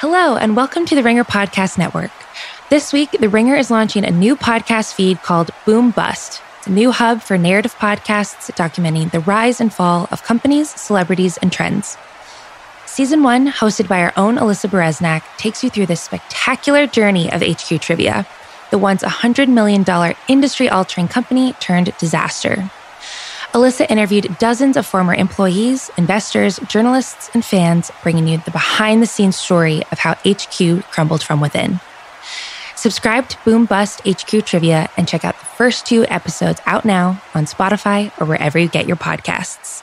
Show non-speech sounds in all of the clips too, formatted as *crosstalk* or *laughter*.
Hello, and welcome to the Ringer Podcast Network. This week, The Ringer is launching a new podcast feed called Boom Bust. A new hub for narrative podcasts documenting the rise and fall of companies, celebrities, and trends. Season one, hosted by our own Alyssa Bereznak, takes you through the spectacular journey of HQ Trivia, the once $100 million industry altering company turned disaster. Alyssa interviewed dozens of former employees, investors, journalists, and fans, bringing you the behind the scenes story of how HQ crumbled from within. Subscribe to Boom Bust HQ Trivia and check out the first two episodes out now on Spotify or wherever you get your podcasts.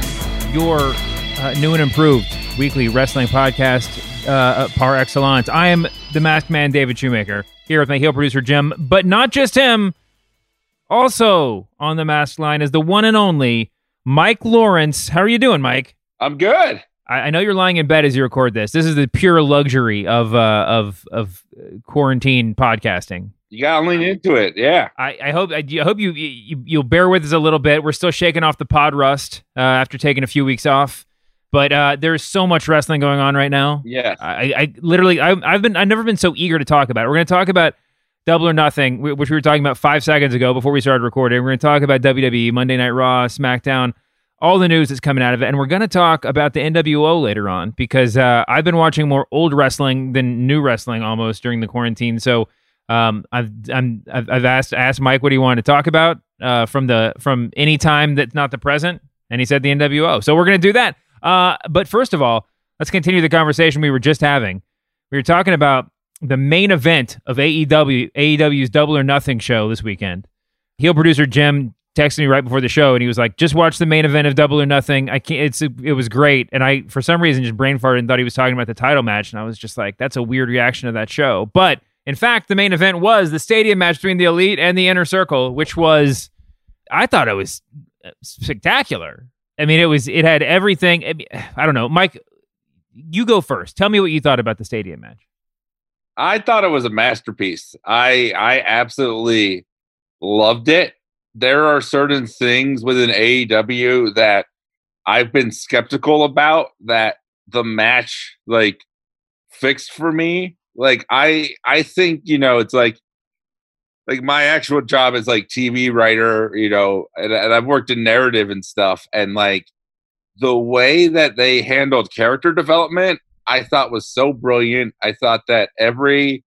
your uh, new and improved weekly wrestling podcast uh, par excellence. I am the Masked Man, David Shoemaker, here with my heel producer Jim, but not just him. Also on the mask line is the one and only Mike Lawrence. How are you doing, Mike? I'm good. I, I know you're lying in bed as you record this. This is the pure luxury of uh, of of quarantine podcasting. You gotta lean into it. Yeah. I, I hope I, I hope you, you you'll bear with us a little bit. We're still shaking off the pod rust uh, after taking a few weeks off, but uh, there's so much wrestling going on right now. Yeah. I, I literally I, I've been I've never been so eager to talk about it. We're going to talk about Double or Nothing, which we were talking about five seconds ago before we started recording. We're going to talk about WWE, Monday Night Raw, SmackDown, all the news that's coming out of it, and we're going to talk about the NWO later on because uh, I've been watching more old wrestling than new wrestling almost during the quarantine. So um, I've I'm, I've, asked asked Mike what he wanted to talk about uh, from the from any time that's not the present, and he said the NWO. So we're going to do that. Uh, but first of all, let's continue the conversation we were just having. We were talking about the main event of AEW AEW's Double or Nothing show this weekend. Heel producer Jim texted me right before the show, and he was like, "Just watch the main event of Double or Nothing. I can't. It's it was great." And I, for some reason, just brain farted and thought he was talking about the title match, and I was just like, "That's a weird reaction to that show." But in fact, the main event was the stadium match between the Elite and the Inner Circle, which was, I thought it was uh, spectacular. I mean, it was, it had everything. I, mean, I don't know, Mike. You go first. Tell me what you thought about the stadium match. I thought it was a masterpiece. I I absolutely loved it. There are certain things within AEW that I've been skeptical about that the match like fixed for me like i i think you know it's like like my actual job is like tv writer you know and, and i've worked in narrative and stuff and like the way that they handled character development i thought was so brilliant. I thought that every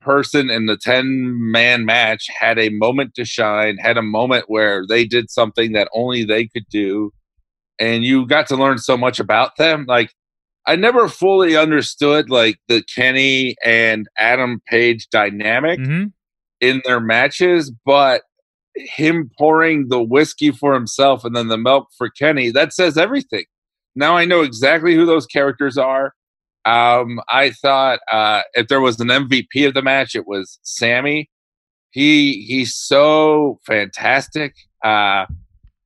person in the 10 man match had a moment to shine had a moment where they did something that only they could do and you got to learn so much about them. Like I never fully understood like the Kenny and Adam Page dynamic mm-hmm. in their matches, but him pouring the whiskey for himself and then the milk for Kenny, that says everything. Now I know exactly who those characters are. Um, I thought uh, if there was an MVP of the match, it was Sammy. He he's so fantastic. Uh,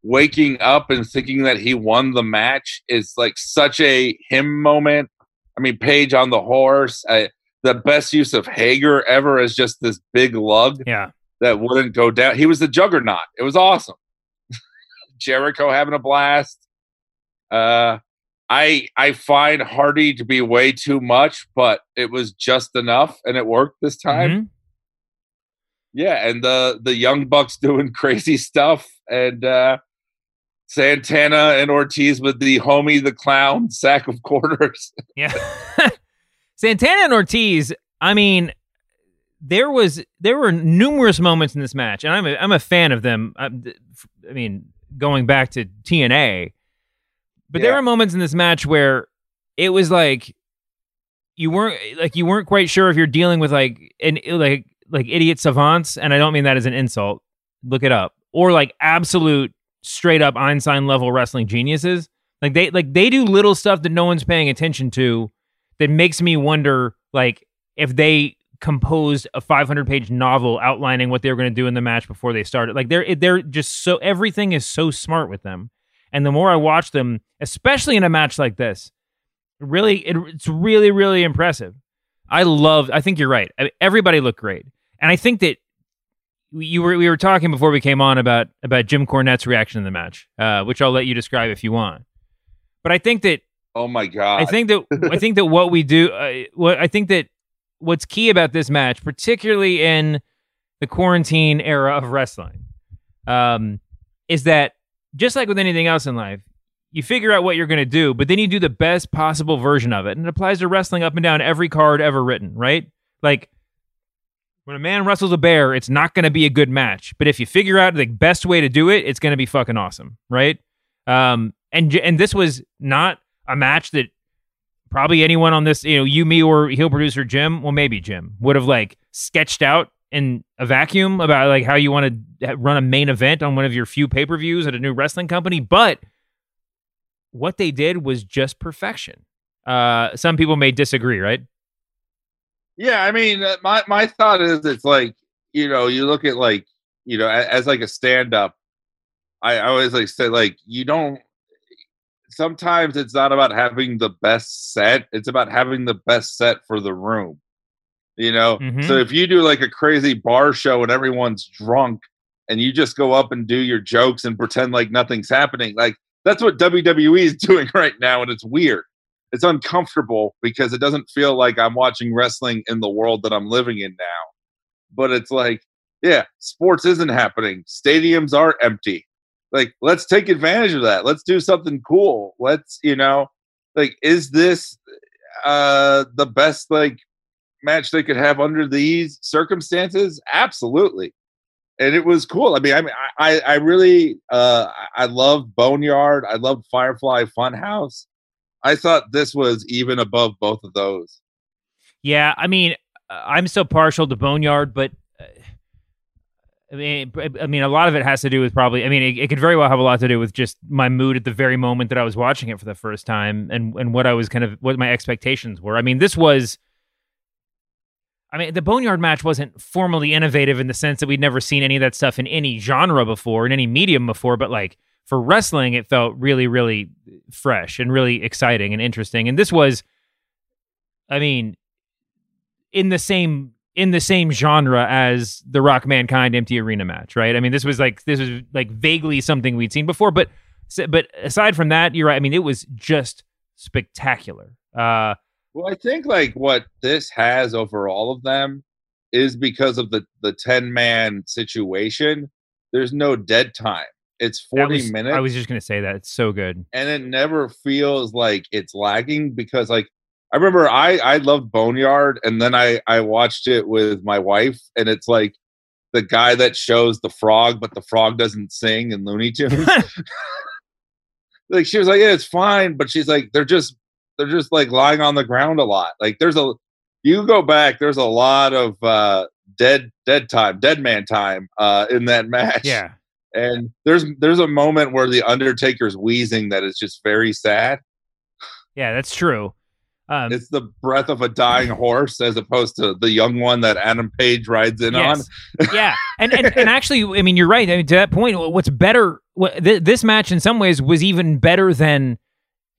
waking up and thinking that he won the match is like such a him moment. I mean, Page on the horse. I, the best use of Hager ever is just this big lug Yeah. that wouldn't go down. He was the juggernaut. It was awesome. *laughs* Jericho having a blast. Uh, I I find Hardy to be way too much, but it was just enough, and it worked this time. Mhm. Yeah, and the the young bucks doing *laughs* crazy stuff, and uh, Santana and Ortiz with the homie the clown sack of quarters. *laughs* Yeah. *laughs* Santana and Ortiz, I mean, there was there were numerous moments in this match, and I'm a, I'm a fan of them. I, I mean, going back to TNA, but yeah. there were moments in this match where it was like you weren't like you weren't quite sure if you're dealing with like an like like idiot savants, and I don't mean that as an insult. Look it up, or like absolute straight up Einstein level wrestling geniuses. Like they like they do little stuff that no one's paying attention to that makes me wonder like if they composed a 500 page novel outlining what they were going to do in the match before they started. Like they're they're just so everything is so smart with them. And the more I watch them, especially in a match like this, really it, it's really really impressive. I love. I think you're right. everybody looked great, and I think that you were we were talking before we came on about about Jim Cornette's reaction in the match, uh, which I'll let you describe if you want. But I think that oh my god, I think that I think that what we do, uh, what I think that what's key about this match, particularly in the quarantine era of wrestling, um, is that just like with anything else in life, you figure out what you're going to do, but then you do the best possible version of it. And it applies to wrestling up and down every card ever written, right? Like when a man wrestles a bear, it's not going to be a good match. But if you figure out the best way to do it, it's going to be fucking awesome, right? Um, and and this was not a match that probably anyone on this, you know, you, me, or heel producer Jim, well, maybe Jim would have like sketched out in a vacuum about like how you want to run a main event on one of your few pay per views at a new wrestling company, but what they did was just perfection. Uh, some people may disagree, right? Yeah, I mean, uh, my my thought is it's like you know you look at like you know as, as like a stand up. I, I always like say like you don't. Sometimes it's not about having the best set; it's about having the best set for the room. You know, mm-hmm. so if you do like a crazy bar show and everyone's drunk, and you just go up and do your jokes and pretend like nothing's happening, like that's what WWE is *laughs* doing right now, and it's weird. It's uncomfortable because it doesn't feel like I'm watching wrestling in the world that I'm living in now. But it's like, yeah, sports isn't happening. Stadiums are empty. Like, let's take advantage of that. Let's do something cool. Let's, you know, like, is this uh the best like match they could have under these circumstances? Absolutely and it was cool. I mean, I mean, I, I really, uh, I love Boneyard. I love Firefly Funhouse. I thought this was even above both of those. Yeah, I mean, I'm so partial to Boneyard, but uh, I mean, I mean, a lot of it has to do with probably. I mean, it, it, could very well have a lot to do with just my mood at the very moment that I was watching it for the first time, and and what I was kind of what my expectations were. I mean, this was I mean, the Boneyard match wasn't formally innovative in the sense that we'd never seen any of that stuff in any genre before, in any medium before, but like for wrestling, it felt really, really fresh and really exciting and interesting. And this was, I mean, in the same in the same genre as the Rock Mankind Empty Arena match, right? I mean, this was like this was like vaguely something we'd seen before, but but aside from that, you're right. I mean, it was just spectacular. Uh, well, I think like what this has over all of them is because of the the 10 man situation. There's no dead time. It's 40 was, minutes. I was just going to say that. It's so good. And it never feels like it's lagging because like I remember I I loved Boneyard and then I I watched it with my wife and it's like the guy that shows the frog but the frog doesn't sing in Looney *laughs* Tunes. *laughs* like she was like, "Yeah, it's fine," but she's like, "They're just they're just like lying on the ground a lot. Like there's a you go back, there's a lot of uh dead dead time, dead man time uh in that match. Yeah. And there's there's a moment where the Undertaker's wheezing that is just very sad. Yeah, that's true. Um, it's the breath of a dying horse as opposed to the young one that Adam Page rides in yes. on. *laughs* yeah, and, and and actually, I mean, you're right. I mean, to that point, what's better? What, th- this match, in some ways, was even better than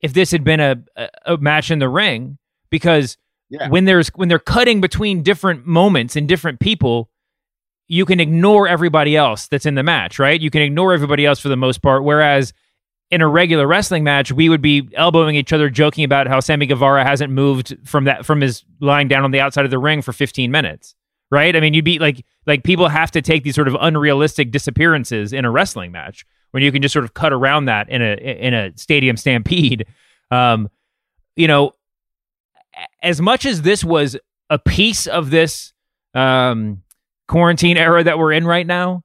if this had been a, a, match in the ring because yeah. when there's when they're cutting between different moments and different people you can ignore everybody else that's in the match right? You can ignore everybody else for the most part. Whereas in a regular wrestling match we would be elbowing each other joking about how Sammy Guevara hasn't moved from that from his lying down on the outside of the ring for 15 minutes right? I mean you'd be like like people have to take these sort of unrealistic disappearances in a wrestling match when you can just sort of cut around that in a in a stadium stampede. Um, you know, as much as this was a piece of this um, quarantine era that we're in right now,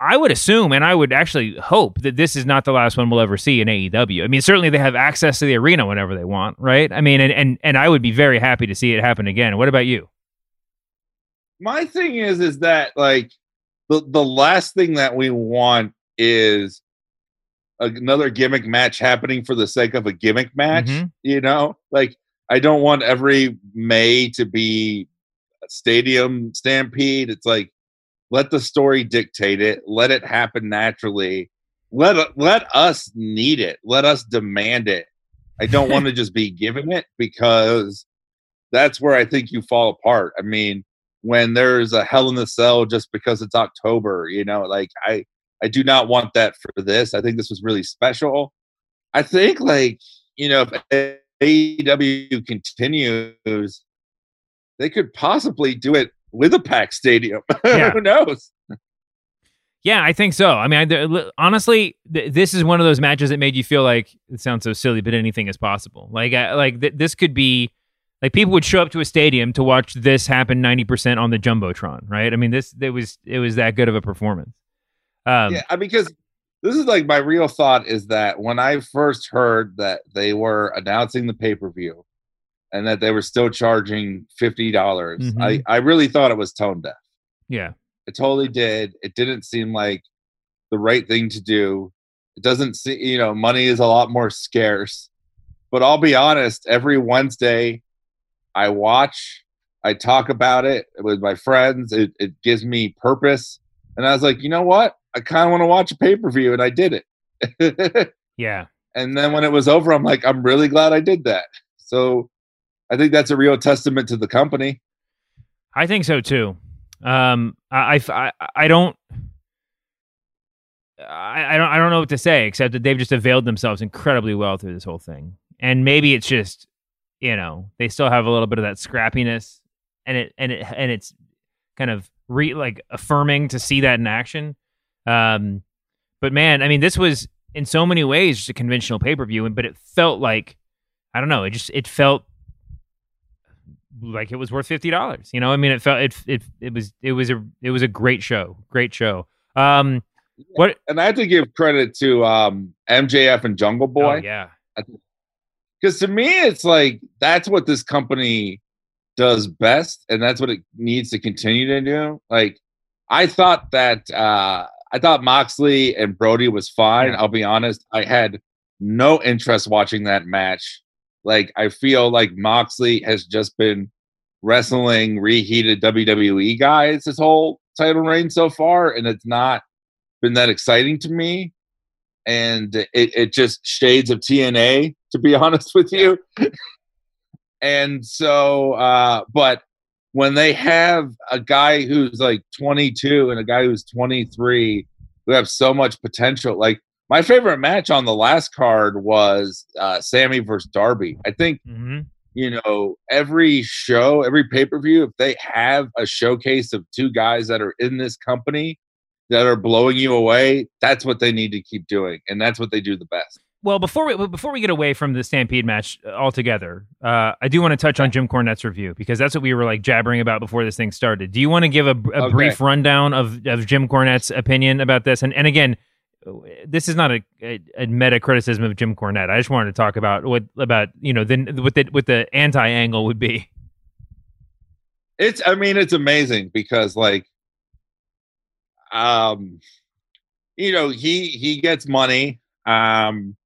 I would assume and I would actually hope that this is not the last one we'll ever see in AEW. I mean, certainly they have access to the arena whenever they want, right? I mean, and and, and I would be very happy to see it happen again. What about you? My thing is is that like the the last thing that we want is another gimmick match happening for the sake of a gimmick match, Mm-hmm. you know? Like I don't want every May to be stadium stampede. It's like let the story dictate it. Let it happen naturally. Let let us need it. Let us demand it. I don't want to *laughs* just be given it because that's where I think you fall apart. I mean, when there's a hell in the cell just because it's October, you know, like I I do not want that for this. I think this was really special. I think like, you know, if AEW continues, they could possibly do it with a packed stadium. *laughs* Yeah. Who knows? Yeah, I think so. I mean, I, honestly, th- this is one of those matches that made you feel like it sounds so silly, but anything is possible. Like, I, like th- this could be like people would show up to a stadium to watch this happen ninety percent on the jumbotron, right? I mean, this it was it was that good of a performance. Um, yeah, I- because this is like my real thought is that when I first heard that they were announcing the pay per view and that they were still charging fifty dollars, Mhm. I I really thought it was tone deaf. yeah, It totally did. It didn't seem like the right thing to do. It doesn't see, you know, money is a lot more scarce. But I'll be honest, every Wednesday I watch, I talk about it with my friends. It, it gives me purpose. And I was like, you know what? I kind of want to watch a pay per view. And I did it. *laughs* yeah. and then when it was over, I'm like, I'm really glad I did that. So I think that's a real testament to the company. I think so too. Um, I, I, I- don't, I, I don't, I don't know what to say except that they've just availed themselves incredibly well through this whole thing. And maybe it's just, you know, they still have a little bit of that scrappiness, and it, and it, and it's kind of re like affirming to see that in action. Um, but man, I mean, this was in so many ways just a conventional pay per view, but it felt like, I don't know, it just it felt like it was worth fifty dollars. You know, I mean, it felt it it it was it was a it was a great show, great show. Um, what? And I have to give credit to um, MJF and Jungle Oh Boy. yeah, because to me it's like that's what this company does best and that's what it needs to continue to do like i thought that uh i thought moxley and brody was fine Yeah. i'll be honest i had no interest watching that match like i feel like moxley has just been wrestling reheated wwe guys his whole title reign so far and it's not been that exciting to me and it, it just shades of TNA, to be *laughs* honest with you. *laughs* and so, uh, but when they have a guy who's like 22 and a guy who's 23 who have so much potential, like my favorite match on the last card was uh, Sammy versus Darby. I think hmm you know, every show, every pay per view, if they have a showcase of two guys that are in this company that are blowing you away, that's what they need to keep doing, and that's what they do the best. Well, before we before we get away from the Stampede match altogether, uh, I do want to touch on Jim Cornette's review because that's what we were like jabbering about before this thing started. Do you want to give a, a Okay. brief rundown of, of Jim Cornette's opinion about this? And and again, this is not a, a, a meta criticism of Jim Cornette. I just wanted to talk about what about you know then what the what the anti angle would be. It's, I mean, it's amazing because like, um, you know, he he gets money, um,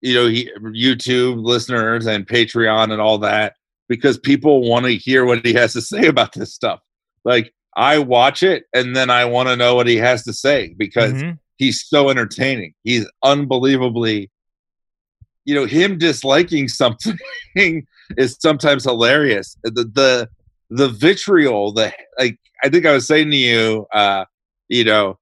you know, he YouTube listeners and Patreon and all that because people want to hear what he has to say about this stuff. Like, I watch it and then I want to know what he has to say because Mhm. He's so entertaining. He's unbelievably, you know, him disliking something *laughs* is sometimes hilarious. The the the vitriol, the like I think I was saying to you, uh, you know,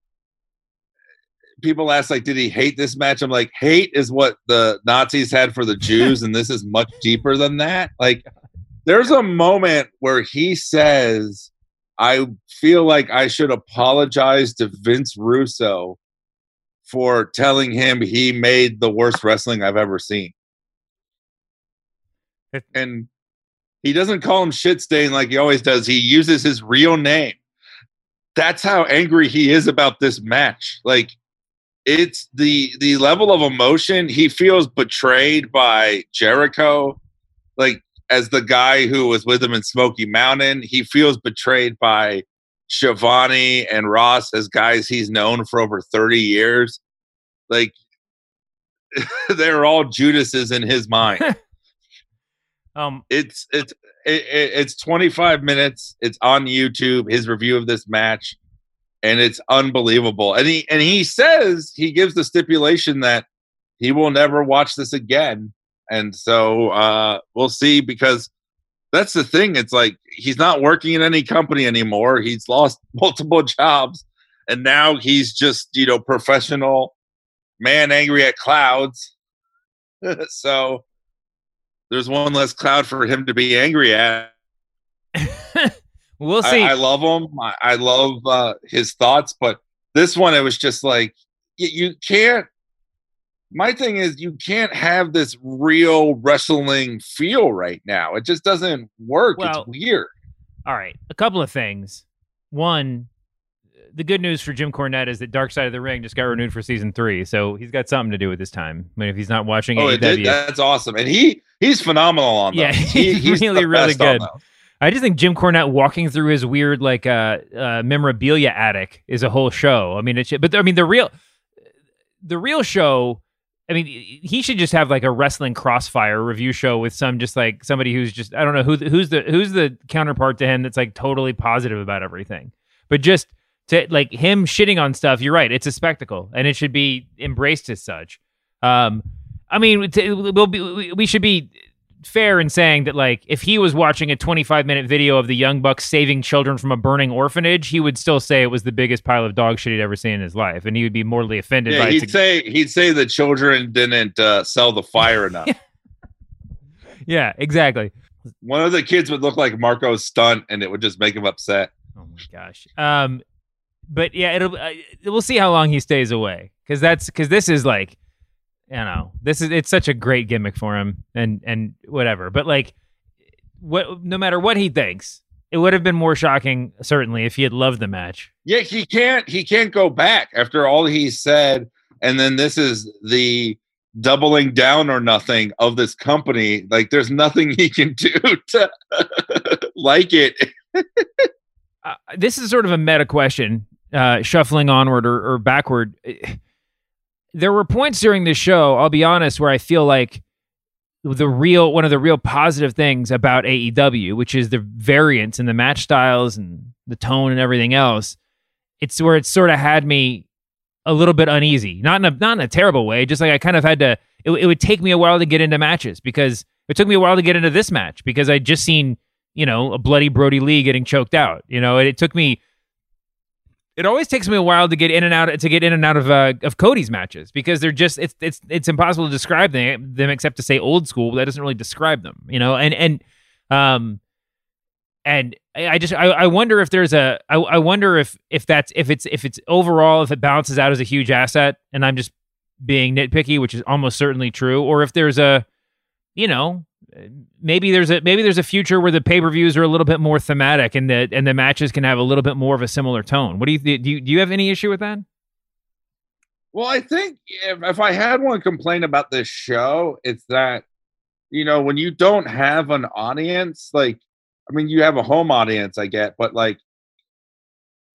people ask like, did he hate this match? I'm like, hate is what the Nazis had for the *laughs* Jews, and this is much deeper than that. Like, there's a moment where he says, I feel like I should apologize to Vince Russo for telling him he made the worst wrestling I've ever seen. And He doesn't call him shit stain like he always does. He uses his real name. That's how angry he is about this match. Like it's the the level of emotion he feels betrayed by Jericho. Like as the guy who was with him in Smoky Mountain, he feels betrayed by Schiavone and Ross as guys he's known for over 30 years. Like *laughs* they're all Judases in his mind. *laughs* um it's it's it, it's 25 minutes. It's on YouTube his review of this match and it's unbelievable. And he and he says he gives the stipulation that he will never watch this again. And so uh we'll see because that's the thing. It's like he's not working in any company anymore. He's lost *laughs* multiple jobs, and now he's just you know professional man angry at clouds. *laughs* so there's one less cloud for him to be angry at. *laughs* we'll see. I, I love him. I, I love uh, his thoughts, but this one it was just like you, you can't my thing is you can't have this real wrestling feel right now. It just doesn't work. Well, it's weird. All right, a couple of things. One, the good news for Jim Cornette is that Dark Side of the Ring just got renewed for season three, so he's got something to do with this time. I mean, if he's not watching oh, AEW, it did? that's awesome, and he he's phenomenal on that. Yeah, *laughs* he, he's really really good. I just think Jim Cornette walking through his weird like uh, uh, memorabilia attic is a whole show. I mean, it's but I mean the real the real show I mean, he should just have like a wrestling crossfire review show with some just like somebody who's just I don't know who who's the who's the counterpart to him that's like totally positive about everything. But just to like him shitting on stuff, you're right. It's a spectacle and it should be embraced as such. Um, I mean, we'll be, we should be fair in saying that like if he was watching a 25 minute video of the young bucks saving children from a burning orphanage he would still say it was the biggest pile of dog shit he'd ever seen in his life and he would be mortally offended yeah, by he'd it say he'd say the children didn't uh, sell the fire *laughs* enough. Yeah exactly. One of the kids would look like Marko Stunt and it would just make him upset. Oh my gosh. Um but yeah it'll uh, we'll see how long he stays away because that's because this is like you know, this is it's such a great gimmick for him and and whatever. But like what no matter what he thinks, it would have been more shocking certainly if he had loved the match. Yeah, he can't he can't go back after all he said and then this is the doubling down or nothing of this company. Like there's nothing he can do *laughs* to *laughs* like it. *laughs* uh, this is sort of a meta question, uh, shuffling onward or, or backward there were points during this show, I'll be honest, where I feel like the real one of the real positive things about AEW, which is the variance in the match styles and the tone and everything else, it's where it sort of had me a little bit uneasy. Not in a not in a terrible way, just like I kind of had to it, it would take me a while to get into matches because it took me a while to get into this match because I'd just seen, you know, a bloody Brody Lee getting choked out. You know, it, it took me it always takes me a while to get in and out to get in and out of uh, of Cody's matches because they're just it's it's it's impossible to describe them, them except to say old school. That doesn't really describe them, you know. And and um and I just I, I wonder if there's a I, I wonder if if that's if it's if it's overall if it balances out as a huge asset and I'm just being nitpicky, which is almost certainly true, or if there's a you know maybe there's a maybe there's a future where the pay per views are a little bit more thematic and the and the matches can have a little bit more of a similar tone. What do you do? You, do you have any issue with that? Well, I think if, if I had one complaint about this show, it's that you know when you don't have an audience, like I mean, you have a home audience, I get, but like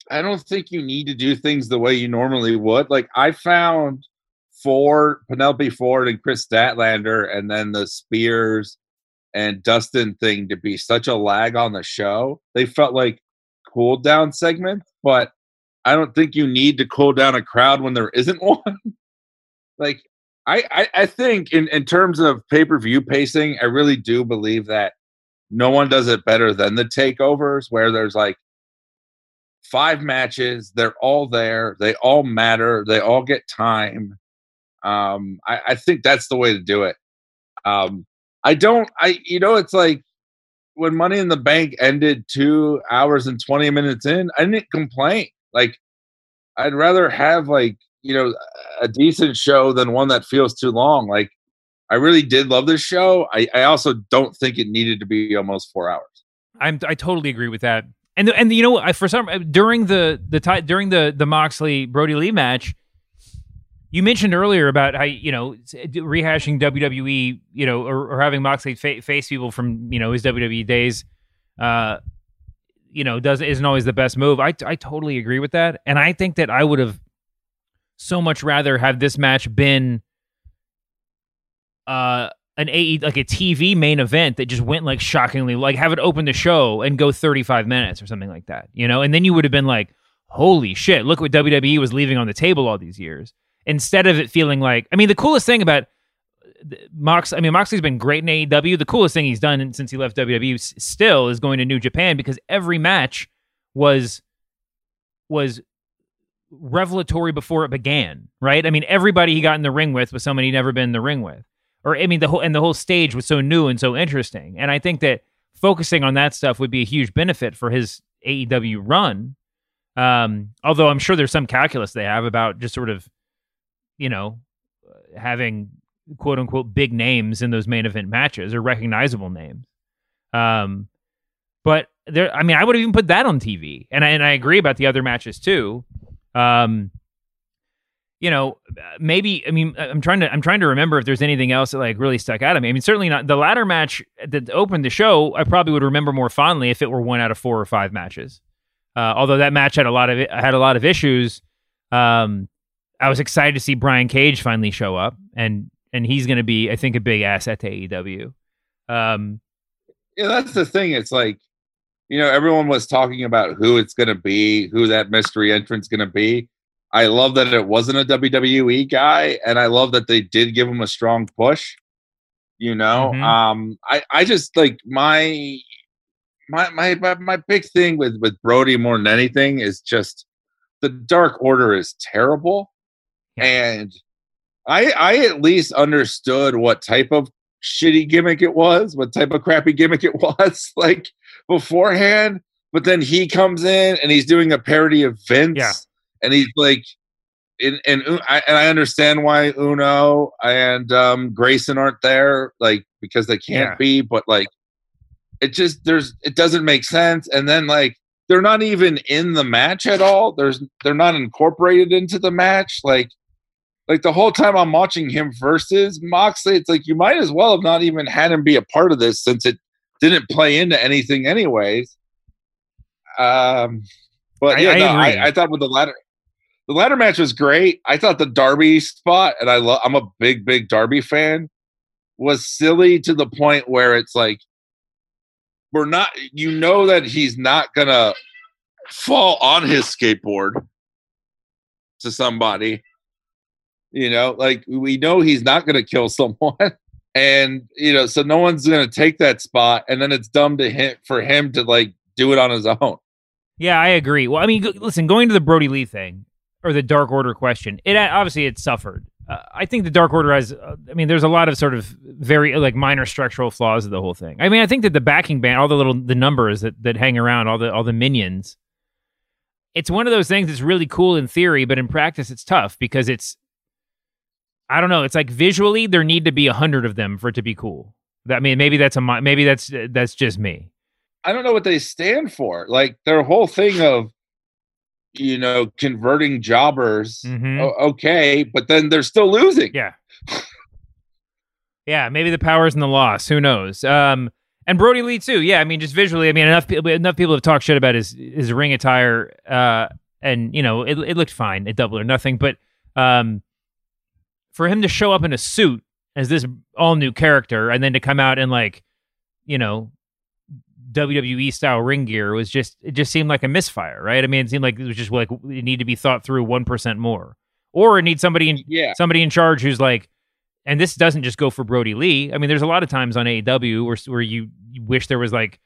I don't think you need to do things the way you normally would. Like I found Ford, Penelope Ford, and Kris Statlander, and then the Spears and Dustin thing to be such a lag on the show. They felt like cool down segments, but I don't think you need to cool down a crowd when there isn't *laughs* one. like I, I, I think in, in terms of pay per view pacing, I really do believe that no one does it better than the takeovers where there's like five matches, they're all there, they all matter, they all get time. Um, I, I think that's the way to do it. Um, I don't, I, you know, it's like when Money in the Bank ended two hours and 20 minutes in, I didn't complain. Like, I'd rather have, like, you know, a decent show than one that feels too long. Like, I really did love this show. I, I also don't think it needed to be almost four hours. I'm I totally agree with that. And and you know I for some during the the during the the Moxley Brody Lee match, you mentioned earlier about how you know rehashing WWE, you know, or, or having Moxley fa- face people from you know his WWE days, uh, you know, does isn't always the best move. I I totally agree with that, and I think that I would have so much rather have this match been uh an AE like a TV main event that just went like shockingly like have it open the show and go 35 minutes or something like that, you know? And then you would have been like, "Holy shit, look what WWE was leaving on the table all these years." Instead of it feeling like I mean, the coolest thing about Mox I mean, Moxley's been great in AEW. The coolest thing he's done since he left WWE still is going to New Japan because every match was was revelatory before it began, right? I mean, everybody he got in the ring with was someone he'd never been in the ring with or I mean the whole and the whole stage was so new and so interesting. And I think that focusing on that stuff would be a huge benefit for his AEW run. Um, although I'm sure there's some calculus they have about just sort of, you know, having quote unquote big names in those main event matches or recognizable names. Um, but there, I mean, I would have even put that on TV, and I, and I agree about the other matches too. Um, you know, maybe I mean I'm trying to I'm trying to remember if there's anything else that like really stuck out at me. I mean, certainly not the ladder match that opened the show. I probably would remember more fondly if it were one out of four or five matches. Uh, although that match had a lot of had a lot of issues. Um, I was excited to see Brian Cage finally show up, and and he's going to be, I think, a big asset to AEW. Um, yeah, that's the thing. It's like, you know, everyone was talking about who it's going to be, who that mystery entrant's going to be. I love that it wasn't a WWE guy, and I love that they did give him a strong push. You know, mm-hmm. um, I I just like my, my my my my big thing with with Brody more than anything is just the Dark Order is terrible, yeah. and I I at least understood what type of shitty gimmick it was, what type of crappy gimmick it *laughs* was, like beforehand. But then he comes in and he's doing a parody of Vince. Yeah and he's like, and and I, and I understand why Uno and um, Grayson aren't there, like because they can't yeah. be, but like it just there's it doesn't make sense. And then like they're not even in the match at all. There's they're not incorporated into the match. Like like the whole time I'm watching him versus Moxley, it's like you might as well have not even had him be a part of this since it didn't play into anything anyways. Um, but yeah, I, I, no, I, I, thought with the ladder, the ladder match was great. I thought the Darby spot, and I love I'm a big, big Darby fan, was silly to the point where it's like we're not you know that he's not gonna fall on his skateboard to somebody. You know, like we know he's not gonna kill someone. *laughs* And you know, so no one's gonna take that spot, and then it's dumb to him for him to like do it on his own. Yeah, I agree. Well, I mean, listen, going to the Brody Lee thing, or the Dark Order question, it obviously it suffered. Uh, I think the Dark Order has. Uh, I mean, there's a lot of sort of very like minor structural flaws of the whole thing. I mean, I think that the backing band, all the little the numbers that that hang around, all the all the minions. It's one of those things that's really cool in theory, but in practice, it's tough because it's. I don't know. It's like visually, there need to be a hundred of them for it to be cool. That I mean, maybe that's a maybe that's that's just me. I don't know what they stand for. Like their whole thing of you know, converting jobbers. Mm-hmm. okay, but then they're still losing. Yeah. yeah, maybe the power's in the loss. Who knows? Um, and Brody Lee too. Yeah, I mean, just visually, I mean, enough people enough people have talked shit about his his ring attire, uh, and you know, it it looked fine at Double or Nothing, but um, for him to show up in a suit as this all new character, and then to come out in like, you know, WWE style ring gear was just it just seemed like a misfire, right? I mean, it seemed like it was just like it need to be thought through one percent more, or it needs somebody in yeah. somebody in charge who's like, and this doesn't just go for Brody Lee. I mean, there's a lot of times on AEW where where you, you wish there was like,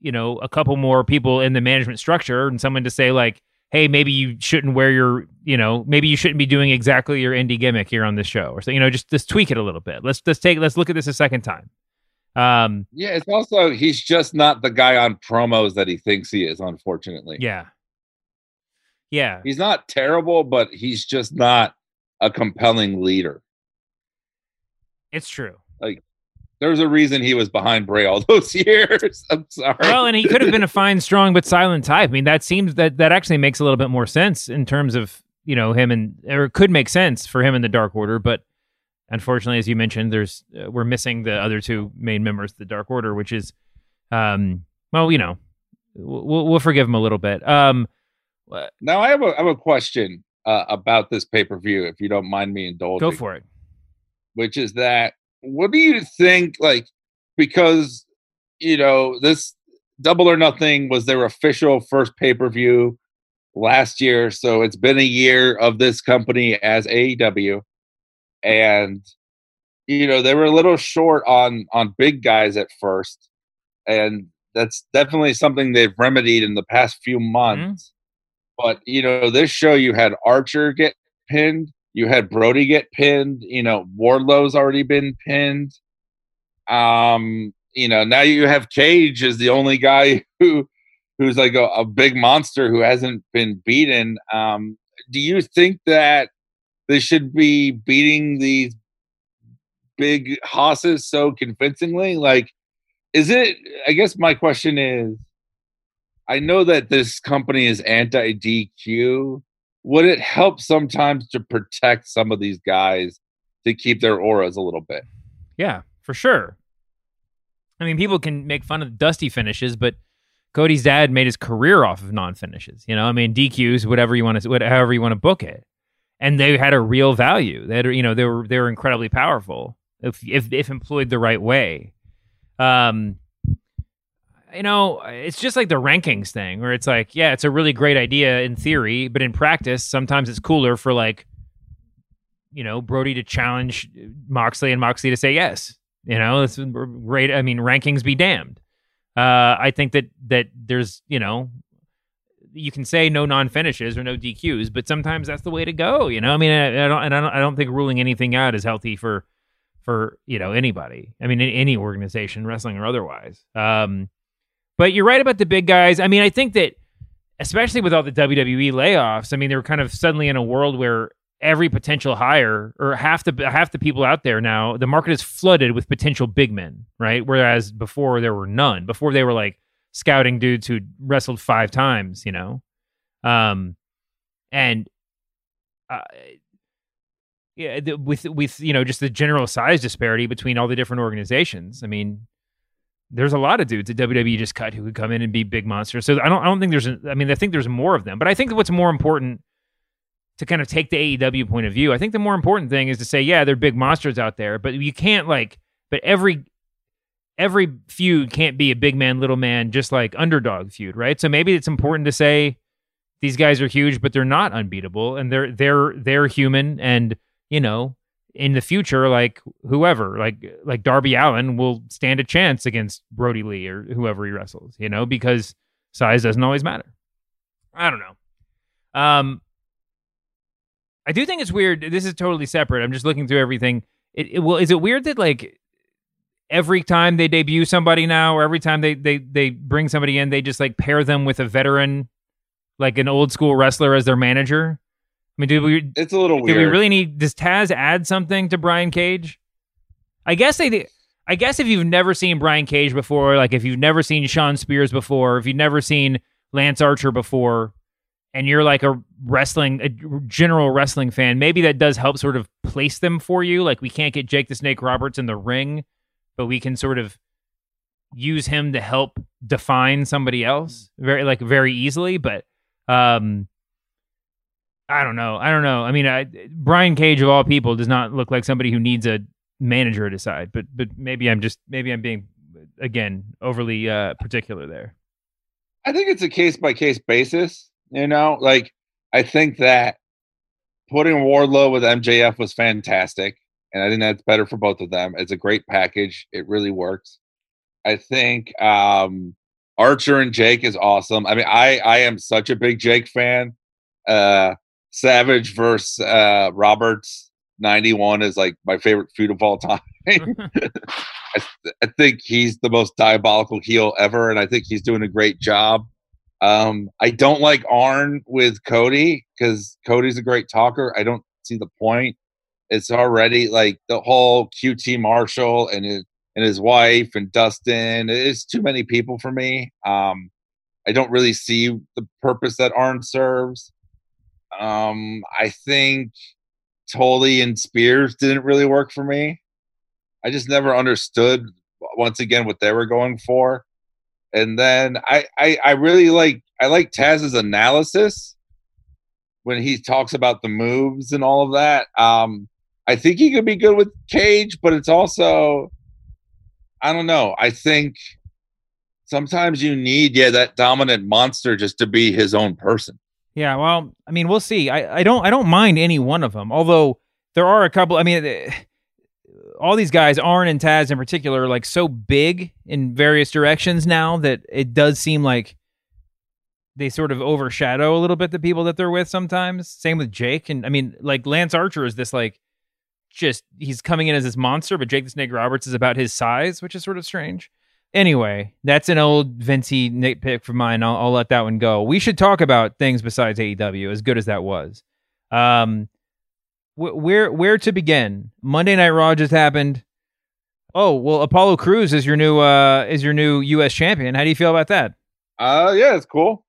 you know, a couple more people in the management structure and someone to say like, hey, maybe you shouldn't wear your, you know, maybe you shouldn't be doing exactly your indie gimmick here on this show, or so you know, just just tweak it a little bit. Let's let's take let's look at this a second time. Um, yeah, it's also he's just not the guy on promos that he thinks he is. Unfortunately, yeah, yeah, he's not terrible, but he's just not a compelling leader. It's true. Like there's a reason he was behind Bray all *laughs* those years. I'm sorry. Well, and he could have been a fine, strong, but silent type. I mean, that seems that that actually makes a little bit more sense in terms of you know him and or it could make sense for him in the Dark Order, but unfortunately, as you mentioned, there's uh, we're missing the other two main members of the Dark Order, which is, um, well, you know, we'll we'll forgive him a little bit. Um, now I have a I have a question uh, about this pay per view, if you don't mind me indulging. Go for it. Which is that what do you think? Like, because you know this Double or Nothing was their official first pay per view last year, so it's been a year of this company as AEW, and you know they were a little short on on big guys at first, and that's definitely something they've remedied in the past few months. Mm-hmm. But you know, this show you had Archer get pinned, you had Brody get pinned. You know, Wardlow's already been pinned. Um, you know, now you have Cage as the only guy *laughs* who who's like a, a big monster who hasn't been beaten. Um, do you think that they should be beating these big hosses so convincingly? Like, is it? I guess my question is, I know that this company is anti DQ, would it help sometimes to protect some of these guys to keep their auras a little bit? Yeah, for sure. I mean, people can make fun of dusty finishes, but Cody's dad made his career off of non finishes. You know, I mean, DQs, whatever you want to, whatever you want to book it, and they had a real value. They had, you know, they were they were incredibly powerful if if if employed the right way. Um, you know, it's just like the rankings thing where it's like, yeah, it's a really great idea in theory, but in practice, sometimes it's cooler for like, you know, Brody to challenge Moxley and Moxley to say yes. You know, it's great. I mean, rankings be damned. Uh, I think that that there's, you know, you can say no non finishes or no DQs, but sometimes that's the way to go. You know, I mean, I, I don't, and I don't, I don't think ruling anything out is healthy for, for you know anybody. I mean, in any organization, wrestling or otherwise. Um, but you're right about the big guys. I mean, I think that especially with all the WWE layoffs, I mean, they're kind of suddenly in a world where every potential hire or half the half the people out there now, the market is flooded with potential big men, right? Whereas before there were none. Before they were like scouting dudes who wrestled five times, you know. Um and uh, yeah, with with you know just the general size disparity between all the different organizations. I mean, there's a lot of dudes that WWE just cut who could come in and be big monsters. So I don't I don't think there's a, I mean I think there's more of them, but I think what's more important to kind of take the AEW point of view, I think the more important thing is to say, yeah, they're big monsters out there, but you can't like but every every feud can't be a big man little man just like underdog feud, right? So maybe it's important to say these guys are huge but they're not unbeatable and they're they're they're human and you know in the future, like whoever, like like Darby Allin will stand a chance against Brody Lee or whoever he wrestles, you know, because size doesn't always matter. I don't know. Um, I do think it's weird. This is totally separate. I'm just looking through everything. It, it well, is it weird that like every time they debut somebody now, or every time they they they bring somebody in, they just like pair them with a veteran, like an old school wrestler as their manager? I mean, do we? It's a little do weird. Do we really need? Does Taz add something to Brian Cage? I guess they. I guess if you've never seen Brian Cage before, like if you've never seen Shawn Spears before, if you've never seen Lance Archer before, and you're like a wrestling, a general wrestling fan, maybe that does help sort of place them for you. Like we can't get Jake the Snake Roberts in the ring, but we can sort of use him to help define somebody else very like very easily. But um I don't know. I don't know. I mean, I, Brian Cage of all people does not look like somebody who needs a manager to side. But but maybe I'm just maybe I'm being again overly uh, particular there. I think it's a case by case basis. You know, like I think that putting Wardlow with MJF was fantastic, and I think that's better for both of them. It's a great package. It really works. I think um, Archer and Jake is awesome. I mean, I I am such a big Jake fan. Uh, Savage versus uh, Roberts 91 is like my favorite feud of all time. *laughs* *laughs* I, th- I, think he's the most diabolical heel ever, and I think he's doing a great job. Um, I don't like Arn with Cody because Cody's a great talker. I don't see the point. it's already like the whole QT Marshall and his and his wife and Dustin. It's too many people for me. Um, I don't really see the purpose that Arn serves. Um, I think Tully and Spears didn't really work for me. I just never understood once again what they were going for. And then I, I, I really like I like Taz's analysis when he talks about the moves and all of that. Um, I think he could be good with Cage, but it's also I don't know. I think sometimes you need yeah that dominant monster just to be his own person. Yeah, well, I mean, we'll see. I, I don't I don't mind any one of them. Although there are a couple. I mean, eh, all these guys, Arn and Taz in particular, are like so big in various directions now that it does seem like they sort of overshadow a little bit the people that they're with sometimes. Same with Jake, and I mean, like Lance Archer is this like just he's coming in as this monster, but Jake the Snake Roberts is about his size, which is sort of strange. Anyway, that's an old Vincey nitpick for mine. I'll, I'll, let that one go. We should talk about things besides AEW, as good as that was. Um, wh- where where to begin? Monday Night Raw just happened. Oh well, Apollo Crews is your new uh is your new U.S. champion. How do you feel about that? Uh, yeah, it's cool.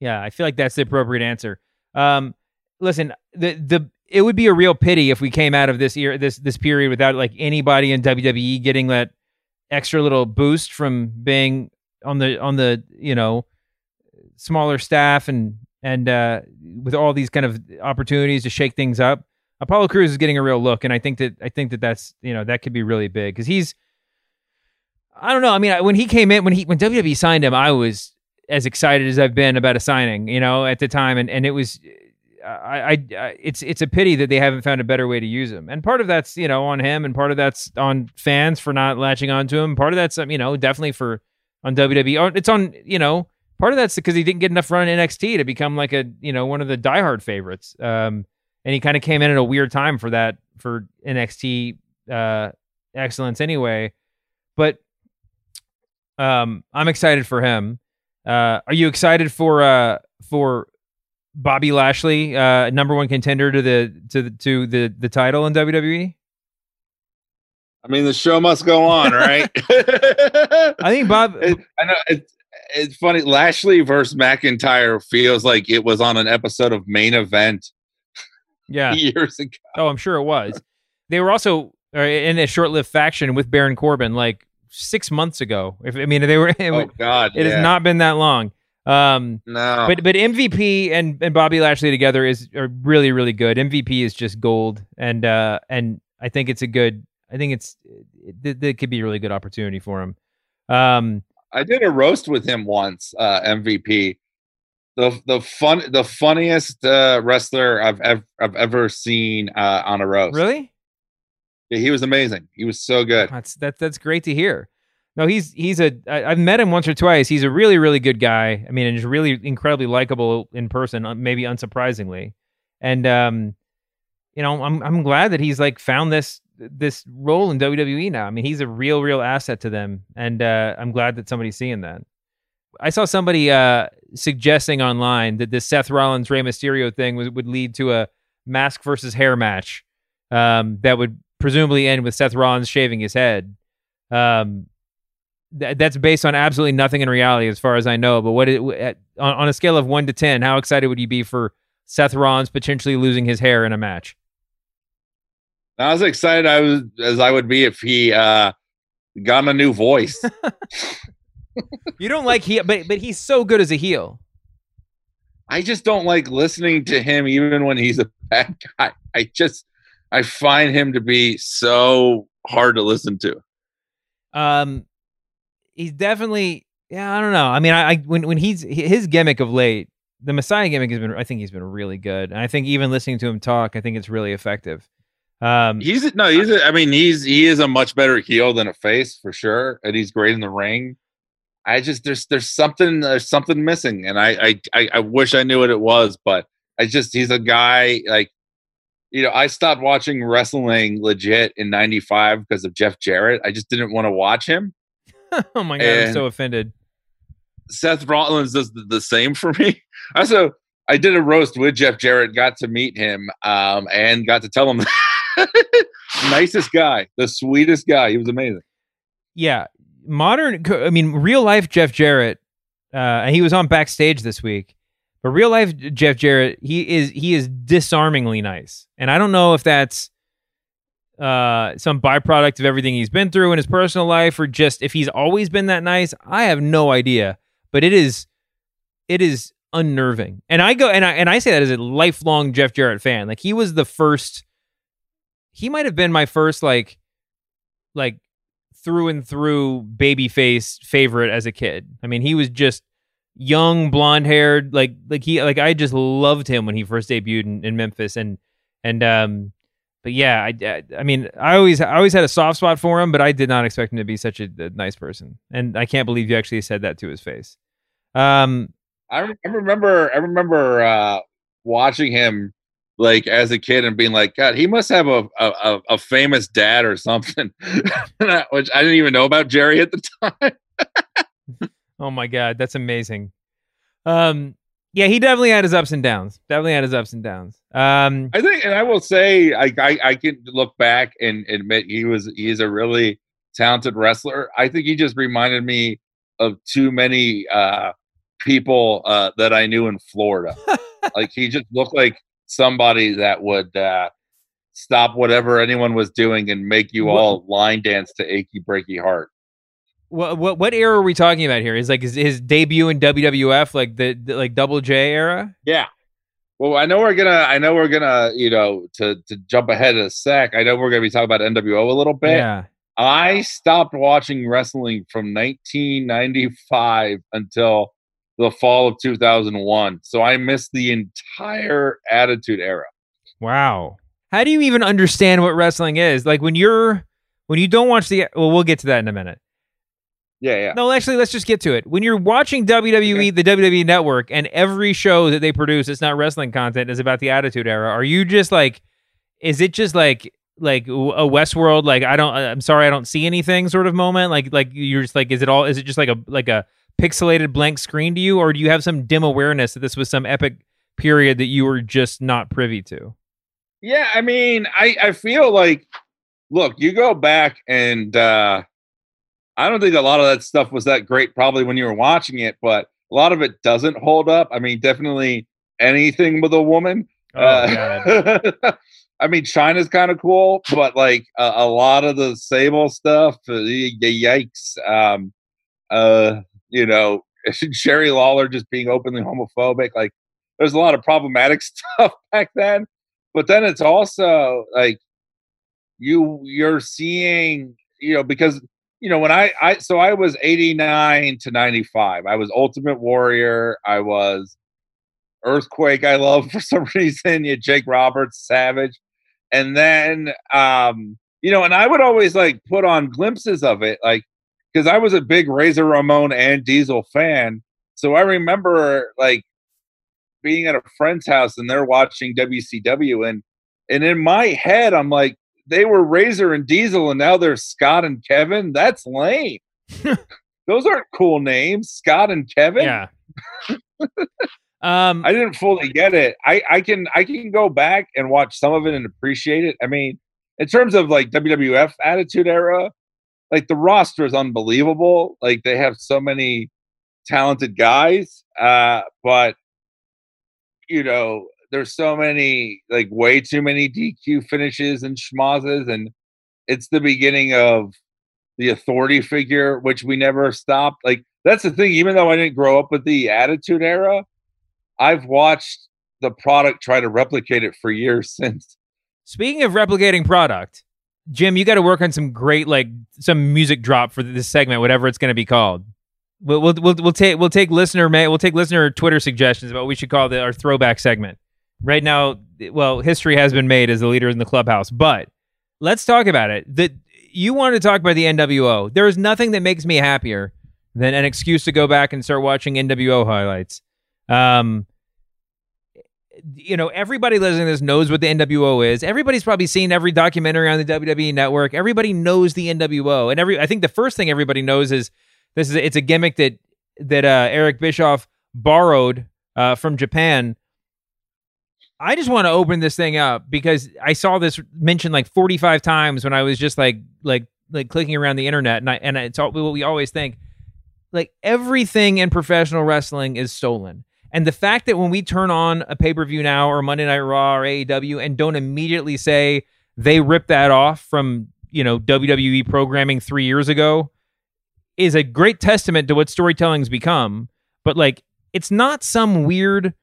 Yeah, I feel like that's the appropriate answer. Um, listen, the the it would be a real pity if we came out of this year this this period without like anybody in WWE getting that extra little boost from being on the on the you know smaller staff and and uh, with all these kind of opportunities to shake things up. Apollo Crews is getting a real look, and I think that I think that that's you know that could be really big because he's I don't know. I mean, when he came in, when he when WWE signed him, I was as excited as I've been about a signing, you know, at the time, and and it was I, I, I, it's it's a pity that they haven't found a better way to use him. And part of that's you know on him, and part of that's on fans for not latching onto him. Part of that's um, you know definitely for on WWE. It's on you know part of that's because he didn't get enough run in NXT to become like a you know one of the diehard favorites. Um, and he kind of came in at a weird time for that for NXT uh, excellence anyway. But um, I'm excited for him. Uh, are you excited for uh for Bobby Lashley, uh, number one contender to the to the to the the title in WWE? I mean, the show must go on, right? *laughs* *laughs* I think Bob. It, I know it's it's funny. Lashley versus McIntyre feels like it was on an episode of Main Event. Yeah, *laughs* years ago. Oh, I'm sure it was. They were also uh, in a short-lived faction with Baron Corbin, like six months ago. If I mean, they were. It, oh God, it yeah. has not been that long. Um, no, but but MVP and, and Bobby Lashley together is are really really good. MVP is just gold, and uh, and I think it's a good. I think it's it, it could be a really good opportunity for him. Um, I did a roast with him once. Uh, MVP, the the fun the funniest uh, wrestler I've ever I've ever seen uh, on a roast. Really? Yeah, he was amazing. He was so good. That's that's that's great to hear. No, he's he's a. I, I've met him once or twice. He's a really really good guy. I mean, and he's really incredibly likable in person. Maybe unsurprisingly, and um, you know, I'm I'm glad that he's like found this this role in WWE now. I mean, he's a real real asset to them, and uh, I'm glad that somebody's seeing that. I saw somebody uh, suggesting online that this Seth Rollins Rey Mysterio thing was, would lead to a mask versus hair match um, that would presumably end with Seth Rollins shaving his head. Um, th- that's based on absolutely nothing in reality, as far as I know. But what it, at, on, on a scale of one to ten, how excited would you be for Seth Rollins potentially losing his hair in a match? Not as excited I was as I would be if he uh, got a new voice. *laughs* *laughs* you don't like he, but but he's so good as a heel. I just don't like listening to him, even when he's a bad guy. I just I find him to be so hard to listen to. Um, he's definitely yeah. I don't know. I mean, I, I when when he's his gimmick of late, the Messiah gimmick has been. I think he's been really good, and I think even listening to him talk, I think it's really effective. Um, he's no, he's. A, I mean, he's he is a much better heel than a face for sure, and he's great in the ring. I just there's there's something there's something missing, and I I I wish I knew what it was, but I just he's a guy like you know I stopped watching wrestling legit in '95 because of Jeff Jarrett. I just didn't want to watch him. *laughs* oh my god, and I'm so offended. Seth Rollins does the same for me. *laughs* Also, I did a roast with Jeff Jarrett, got to meet him, um, and got to tell him *laughs* nicest guy, the sweetest guy. He was amazing. Yeah, modern. I mean, real life Jeff Jarrett. Uh, and he was on backstage this week. But real life Jeff Jarrett, he is he is disarmingly nice, and I don't know if that's uh, some byproduct of everything he's been through in his personal life, or just if he's always been that nice. I have no idea, but it is it is unnerving. And I go and I and I say that as a lifelong Jeff Jarrett fan. Like he was the first. He might have been my first like like through and through babyface favorite as a kid. I mean, he was just young, blonde haired, like like he like I just loved him when he first debuted in, in Memphis, and and um, but yeah, I, I, I mean I always I always had a soft spot for him, but I did not expect him to be such a, a nice person, and I can't believe you actually said that to his face. Um, I, I remember I remember uh, watching him like as a kid and being like, God, he must have a a, a famous dad or something, *laughs* which I didn't even know about Jerry at the time. *laughs* oh my God, that's amazing. Um, yeah, he definitely had his ups and downs. Definitely had his ups and downs. Um, I think, and I will say, I, I I can look back and admit he was he is a really talented wrestler. I think he just reminded me of too many uh, people uh, that I knew in Florida. *laughs* like he just looked like somebody that would uh, stop whatever anyone was doing and make you all line dance to "Achy Breaky Heart." What what what era are we talking about here? Is like his, his debut in WWF, like the, the like Double J era? Yeah. Well, I know we're gonna. I know we're gonna. You know, to to jump ahead a sec. I know we're gonna be talking about NWO a little bit. Yeah. I stopped watching wrestling from 1995 until the fall of 2001. So I missed the entire Attitude Era. Wow. How do you even understand what wrestling is? Like when you're when you don't watch the well, we'll get to that in a minute. Yeah, yeah. No, actually, let's just get to it. When you're watching WWE, okay. the WWE Network, and every show that they produce, it's not wrestling content, is about the Attitude Era. Are you just like, is it just like like a Westworld? Like I don't, I'm sorry, I don't see anything sort of moment. Like like you're just like, is it all? Is it just like a like a pixelated blank screen to you, or do you have some dim awareness that this was some epic period that you were just not privy to? Yeah, I mean, I I feel like, look, you go back and. uh I don't think a lot of that stuff was that great probably when you were watching it, but a lot of it doesn't hold up. I mean, definitely anything with a woman. Oh, uh, *laughs* I mean, Chyna's kind of cool, but like a, a, lot of the Sable stuff, uh, yikes. Um, uh, you know, *laughs* Jerry Lawler just being openly homophobic. Like, there's a lot of problematic *laughs* stuff back then. But then it's also like you you're seeing, you know, because you know when I I so I was 89 to 95. I was Ultimate Warrior. I was Earthquake. I love *laughs* for some reason. You Jake Roberts, Savage, and then um you know, and I would always like put on glimpses of it, like because I was a big Razor Ramon and Diesel fan. So I remember like being at a friend's house and they're watching WCW and and in my head I'm like they were Razor and Diesel, and now they're Scott and Kevin. That's lame. *laughs* Those aren't cool names, Scott and Kevin. Yeah. um, I didn't fully get it. I I can I can go back and watch some of it and appreciate it. I mean, in terms of like WWF Attitude Era, like the roster is unbelievable. Like they have so many talented guys, uh, but you know there's so many like way too many DQ finishes and schmozzes, and it's the beginning of the authority figure, which we never stopped. Like that's the thing. Even though I didn't grow up with the Attitude Era, I've watched the product try to replicate it for years *laughs* since. Speaking of replicating product, Jim, you got to work on some great like some music drop for this segment, whatever it's going to be called. We'll, we'll we'll we'll take we'll take listener may we'll take listener Twitter suggestions about what we should call the, our throwback segment right now, well, history has been made as the leader in the clubhouse, but let's talk about it. That you want to talk about the NWO. There is nothing that makes me happier than an excuse to go back and start watching NWO highlights. Um, you know, everybody listening to this knows what the NWO is. Everybody's probably seen every documentary on the WWE network. Everybody knows the NWO. And every I think the first thing everybody knows is this is it's a gimmick that that uh, Eric Bischoff borrowed uh, from Japan I just want to open this thing up because I saw this mentioned like 45 times when I was just like like like clicking around the internet, and I and it's all what we always think. Like everything in professional wrestling is stolen. And the fact that when we turn on a pay per view now or Monday Night Raw or AEW and don't immediately say they ripped that off from you know WWE programming three years ago is a great testament to what storytelling's become. But like, it's not some weird,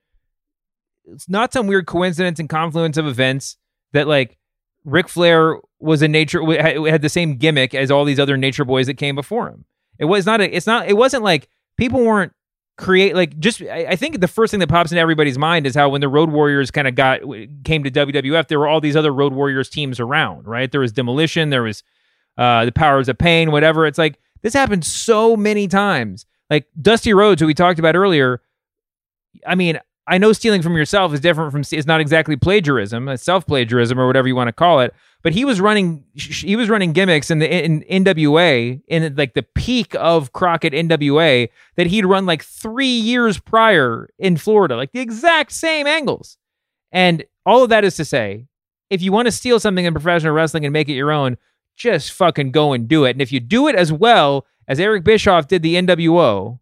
it's not some weird coincidence and confluence of events that like Ric Flair was a nature had the same gimmick as all these other Nature Boys that came before him. It was not a, it's not it wasn't like people weren't create like just I, I think the first thing that pops into everybody's mind is how when the Road Warriors kind of got came to WWF, there were all these other Road Warriors teams around, right? There was Demolition, there was uh the Powers of Pain, whatever. It's like this happened so many times. Like Dusty Rhodes, who we talked about earlier. I mean, I know stealing from yourself is different from is not exactly plagiarism, self plagiarism or whatever you want to call it. But he was running he was running gimmicks in the in NWA in like the peak of Crockett NWA that he'd run like three years prior in Florida, like the exact same angles. And all of that is to say, if you want to steal something in professional wrestling and make it your own, just fucking go and do it. And if you do it as well as Eric Bischoff did the NWO,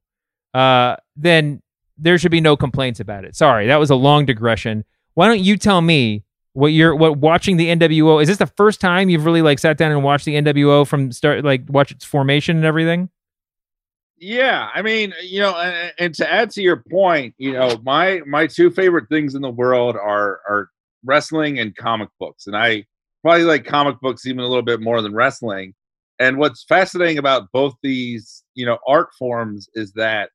uh, then there should be no complaints about it. Sorry, that was a long digression. Why don't you tell me what you're what watching the NWO is this the first time you've really like sat down and watched the NWO from start like watch its formation and everything? Yeah, I mean, you know, and, and to add to your point, you know, my my two favorite things in the world are are wrestling and comic books, and I probably like comic books even a little bit more than wrestling. And what's fascinating about both these, you know, art forms is that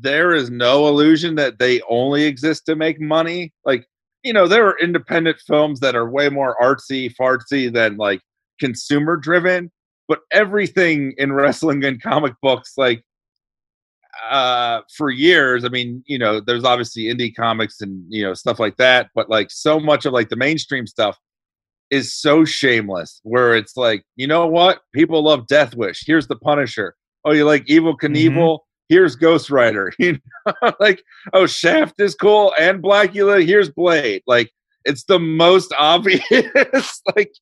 there is no illusion that they only exist to make money. Like, you know, there are independent films that are way more artsy, fartsy than like consumer driven. But everything in wrestling and comic books, like uh for years i mean you know there's obviously indie comics and you know stuff like that but like so much of like the mainstream stuff is so shameless where it's like you know what people love death wish here's the punisher oh you like Evel Knievel mm-hmm here's Ghost Rider. *laughs* You know, *laughs* like, oh, Shaft is cool and Blacula, here's Blade. Like, it's the most *laughs* obvious, like,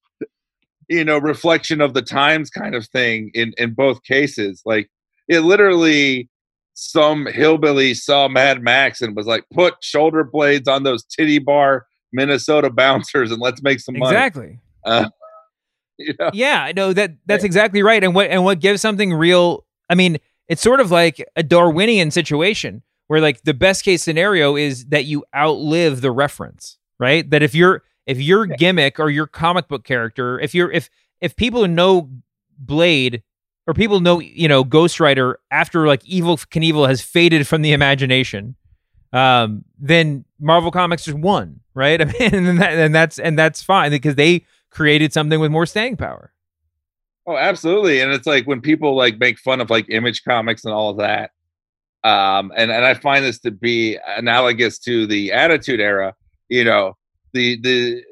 you know, reflection of the times kind of thing in in both cases. Like, it literally some hillbilly saw Mad Max and was like, put shoulder blades on those titty bar Minnesota bouncers and let's make some money. Exactly. Uh, you know? Yeah, no, that that's exactly right. And what and what gives something real I mean, it's sort of like a Darwinian situation where like the best case scenario is that you outlive the reference, right? That if you're if your gimmick or your comic book character, if you're if if people know Blade or people know, you know, Ghost Rider after like Evel Knievel has faded from the imagination, um, then Marvel Comics just won, right? *laughs* I mean, and, that, and that's and that's fine because they created something with more staying power. Oh, absolutely. And it's like when people like make fun of like image comics and all of that. Um, and, and I find this to be analogous to the attitude era, you know, the the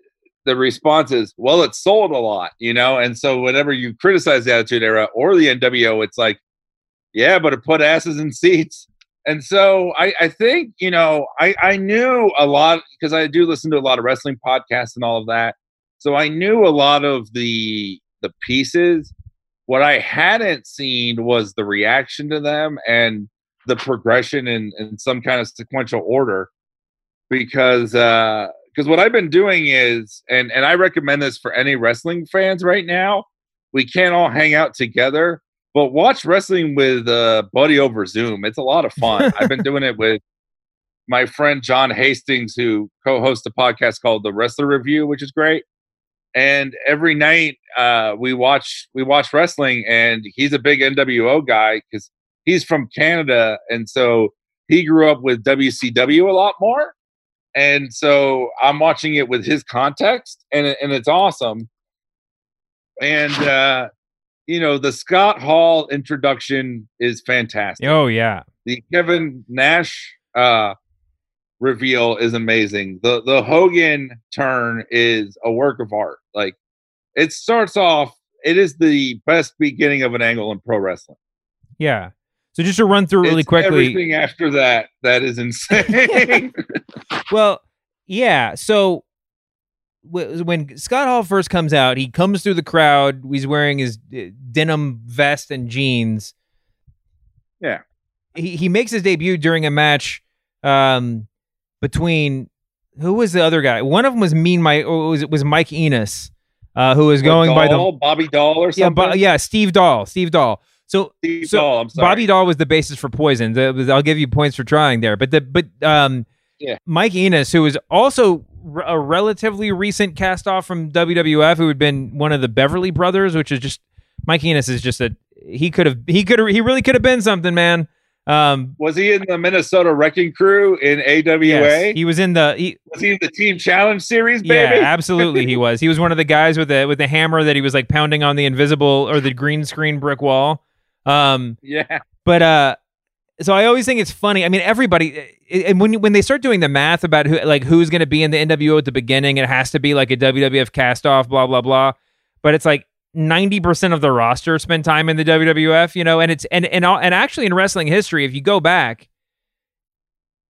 the response is, well, it sold a lot, you know, and so whenever you criticize the attitude era or the NWO, it's like, yeah, but it put asses in seats. And so I, I think, you know, I, I knew a lot because I do listen to a lot of wrestling podcasts and all of that. So I knew a lot of the the pieces. What I hadn't seen was the reaction to them and the progression in, in some kind of sequential order. Because uh because what I've been doing is and and I recommend this for any wrestling fans right now. We can't all hang out together, but watch wrestling with uh buddy over Zoom. It's a lot of fun. I've been doing it with my friend John Hastings, who co-hosts a podcast called The Wrestler Review, which is great and every night uh, we watch we watch wrestling and he's a big nwo guy because he's from canada and so he grew up with wcw a lot more and so i'm watching it with his context and, and it's awesome and uh, you know the scott hall introduction is fantastic oh yeah the kevin nash uh, reveal is amazing. The the Hogan turn is a work of art. Like it starts off, it is the best beginning of an angle in pro wrestling. Yeah. So just to run through really it's quickly, everything after that that is insane. *laughs* well, Yeah. So w- when Scott Hall first comes out, he comes through the crowd. He's wearing his uh, denim vest and jeans. Yeah. He he makes his debut during a match um, between who was the other guy? One of them was Mean Mike. Or was it was Mike Enos, uh, who was going Doll, by the Bobby Doll or yeah, something. Bo- yeah, Steve Doll, Steve Doll. So, Steve so Dahl, I'm sorry. Bobby Dall was the basis for Poison. The- I'll give you points for trying there. But the but um, Yeah. Mike Enos, who was also r- a relatively recent cast off from WWF, who had been one of the Beverly Brothers, which is just Mike Enos is just a he could have he could he really could have been something, man. Um, Was he in the Minnesota Wrecking Crew in AWA? yes, he was in the he, was he in the Team Challenge series, Yeah, *laughs* absolutely he was. He was one of the guys with the with the hammer that he was like pounding on the invisible or the green screen brick wall. Um, yeah. but uh, so I always think it's funny. I mean, everybody, and when when they start doing the math about who like who's going to be in the NWO at the beginning, it has to be like a WWF cast off, blah blah blah. But it's like ninety percent of the roster spend time in the WWF, you know, and it's and and and actually in wrestling history, if you go back,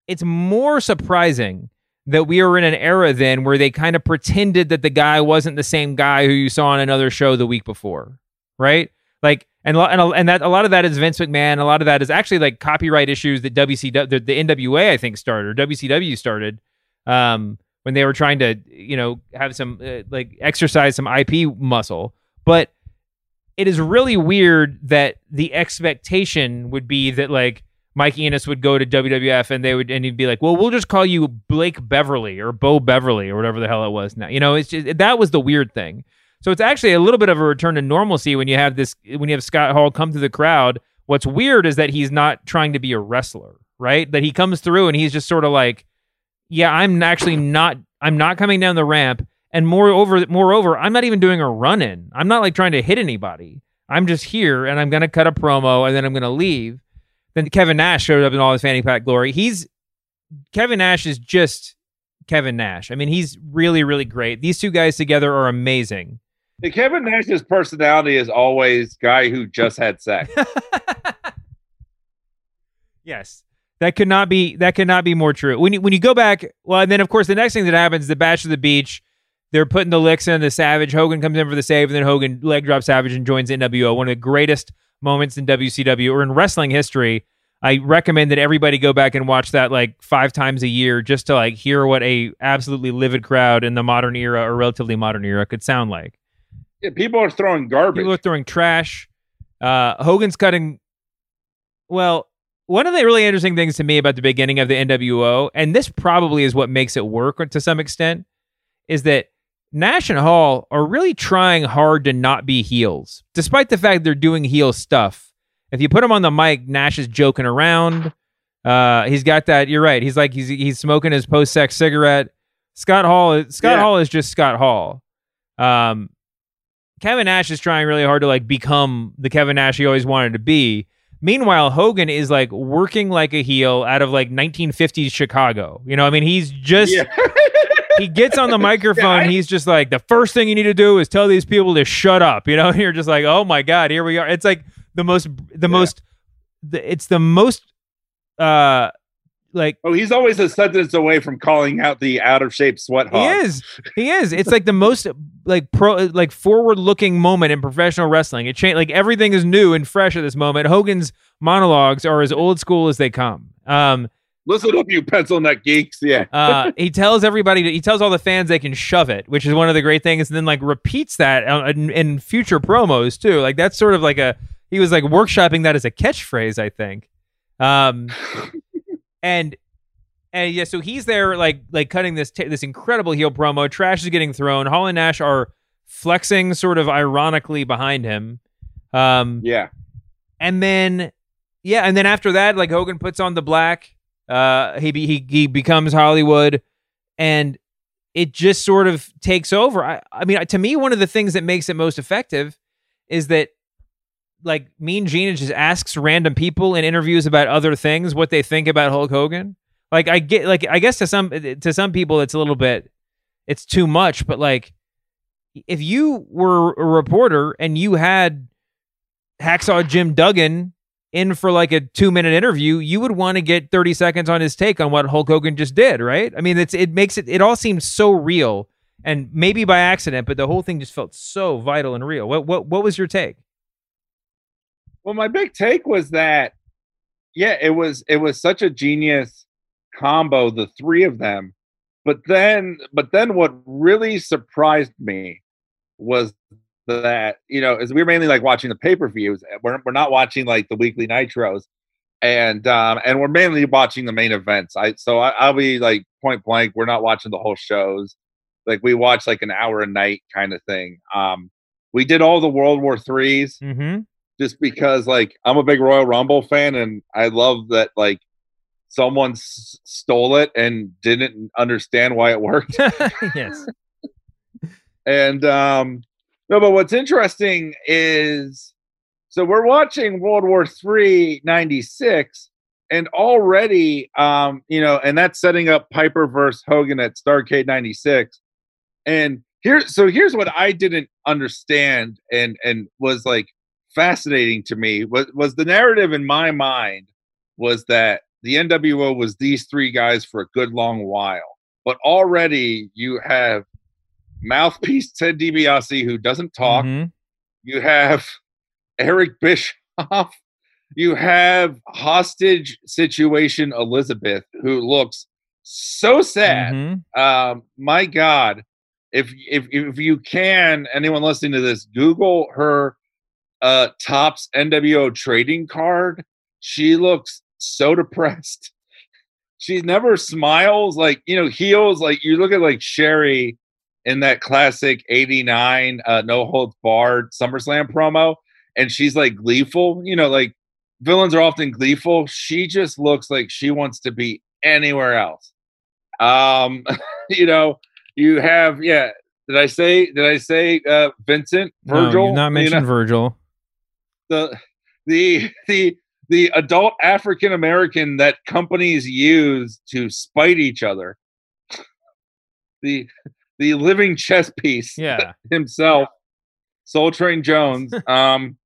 it's more surprising that we are in an era then where they kind of pretended that the guy wasn't the same guy who you saw on another show the week before, right? Like, and and and that a lot of that is Vince McMahon. A lot of that is actually like copyright issues that WCW, the, the NWA, I think started, or WCW started, um, when they were trying to, you know, have some uh, like exercise some IP muscle. But it is really weird that the expectation would be that like Mike Enos would go to WWF and they would and he'd be like, "Well, we'll just call you Blake Beverly or Beau Beverly or whatever the hell it was." Now, you know, it's just that was the weird thing. So it's actually a little bit of a return to normalcy when you have this when you have Scott Hall come through the crowd. What's weird is that he's not trying to be a wrestler, right? That he comes through and he's just sort of like, "Yeah, I'm actually not I'm not coming down the ramp." And moreover, moreover, I'm not even doing a run in. I'm not like trying to hit anybody. I'm just here and I'm going to cut a promo and then I'm going to leave. Then Kevin Nash showed up in all his fanny pack glory. He's Kevin Nash is just Kevin Nash. I mean, he's really, really great. These two guys together are amazing. The Kevin Nash's personality is always guy who just had sex. *laughs* Yes. That could not be that could not be more true. When you when you go back, well, and then of course the next thing that happens, the bash of the beach, they're putting the licks in the Savage. Hogan comes in for the save, and then Hogan leg drops Savage and joins NWO. One of the greatest moments in WCW or in wrestling history. I recommend that everybody go back and watch that like five times a year just to like hear what a absolutely livid crowd in the modern era or relatively modern era could sound like. Yeah, people are throwing garbage. People are throwing trash. Uh, Hogan's cutting. Well, one of the really interesting things to me about the beginning of the NWO, and this probably is what makes it work to some extent, is that Nash and Hall are really trying hard to not be heels, despite the fact they're doing heel stuff. If you put him on the mic, Nash is joking around. Uh, he's got that. You're right. He's like he's he's smoking his post sex cigarette. Scott Hall. Scott Yeah. Hall is just Scott Hall. Um, Kevin Nash is trying really hard to like become the Kevin Nash he always wanted to be. Meanwhile, Hogan is like working like a heel out of like 1950s Chicago. You know, I mean, he's just Yeah. *laughs* he gets on the *laughs* microphone. I- he's just like, the first thing you need to do is tell these people to shut up. You know, and you're just like, oh my god, here we are. It's like the most, the most, the, it's the most, uh, like Oh, he's always a sentence away from calling out the out of shape sweat hog. he is. He is. It's *laughs* like the most like pro like forward looking moment in professional wrestling. It changed like everything is new and fresh at this moment. Hogan's monologues are as old school as they come. Um Listen up, you pencil neck geeks. Yeah. *laughs* uh he tells everybody to, he tells all the fans they can shove it, which is one of the great things and then like repeats that uh, in, in future promos too. Like that's sort of like a he was like workshopping that as a catchphrase, I think. Um and and yeah, so he's there like like cutting this ta this incredible heel promo. Trash is getting thrown. Hall and Nash are flexing sort of ironically behind him. Um yeah. and then yeah, and then after that, like Hogan puts on the black. Uh, he he he becomes Hollywood, and it just sort of takes over. I I mean, to me, one of the things that makes it most effective is that like Mean Gene just asks random people in interviews about other things what they think about Hulk Hogan. Like I get like I guess to some to some people it's a little bit it's too much, but like if you were a reporter and you had Hacksaw Jim Duggan in for like a two minute interview, you would want to get 30 seconds on his take on what Hulk Hogan just did, right? I mean, it's it makes it it all seems so real and maybe by accident, but the whole thing just felt so vital and real. What what what was your take? Well, my big take was that yeah, it was it was such a genius combo, the three of them. But then but then what really surprised me was that you know as we were mainly like watching the pay-per-views we're, we're not watching like the weekly nitros and um and we're mainly watching the main events. I so I, i'll be like point blank we're not watching the whole shows. Like we watch like an hour a night kind of thing. Um we did all the world war 3s mm-hmm. just because like i'm a big royal rumble fan and i love that like someone s- stole it and didn't understand why it worked. *laughs* Yes. *laughs* And um no, but what's interesting is so we're watching World War Three '96, and already, um, you know, and that's setting up Piper versus Hogan at Starcade '96. And here, so here's what I didn't understand, and and was like fascinating to me was was the narrative in my mind was that the NWO was these three guys for a good long while, but already you have mouthpiece Ted DiBiase who doesn't talk. Mm-hmm. You have Eric Bischoff. You have hostage situation Elizabeth who looks so sad. Mm-hmm. Um, my God, if if if you can, anyone listening to this, Google her uh Topps NWO trading card. She looks so *laughs* depressed. She never smiles like you know heels like you look at like Sherri in that classic 89 uh, no holds barred SummerSlam promo and she's like gleeful, you know, like villains are often gleeful. She just looks like she wants to be anywhere else. Um, *laughs* you know, you have yeah, did I say did I say uh Vincent Virgil? No, not mentioned you know, Virgil. The the the the adult African American that companies use to spite each other. The the living chess piece yeah. *laughs* himself, Soul Train Jones. *laughs* um,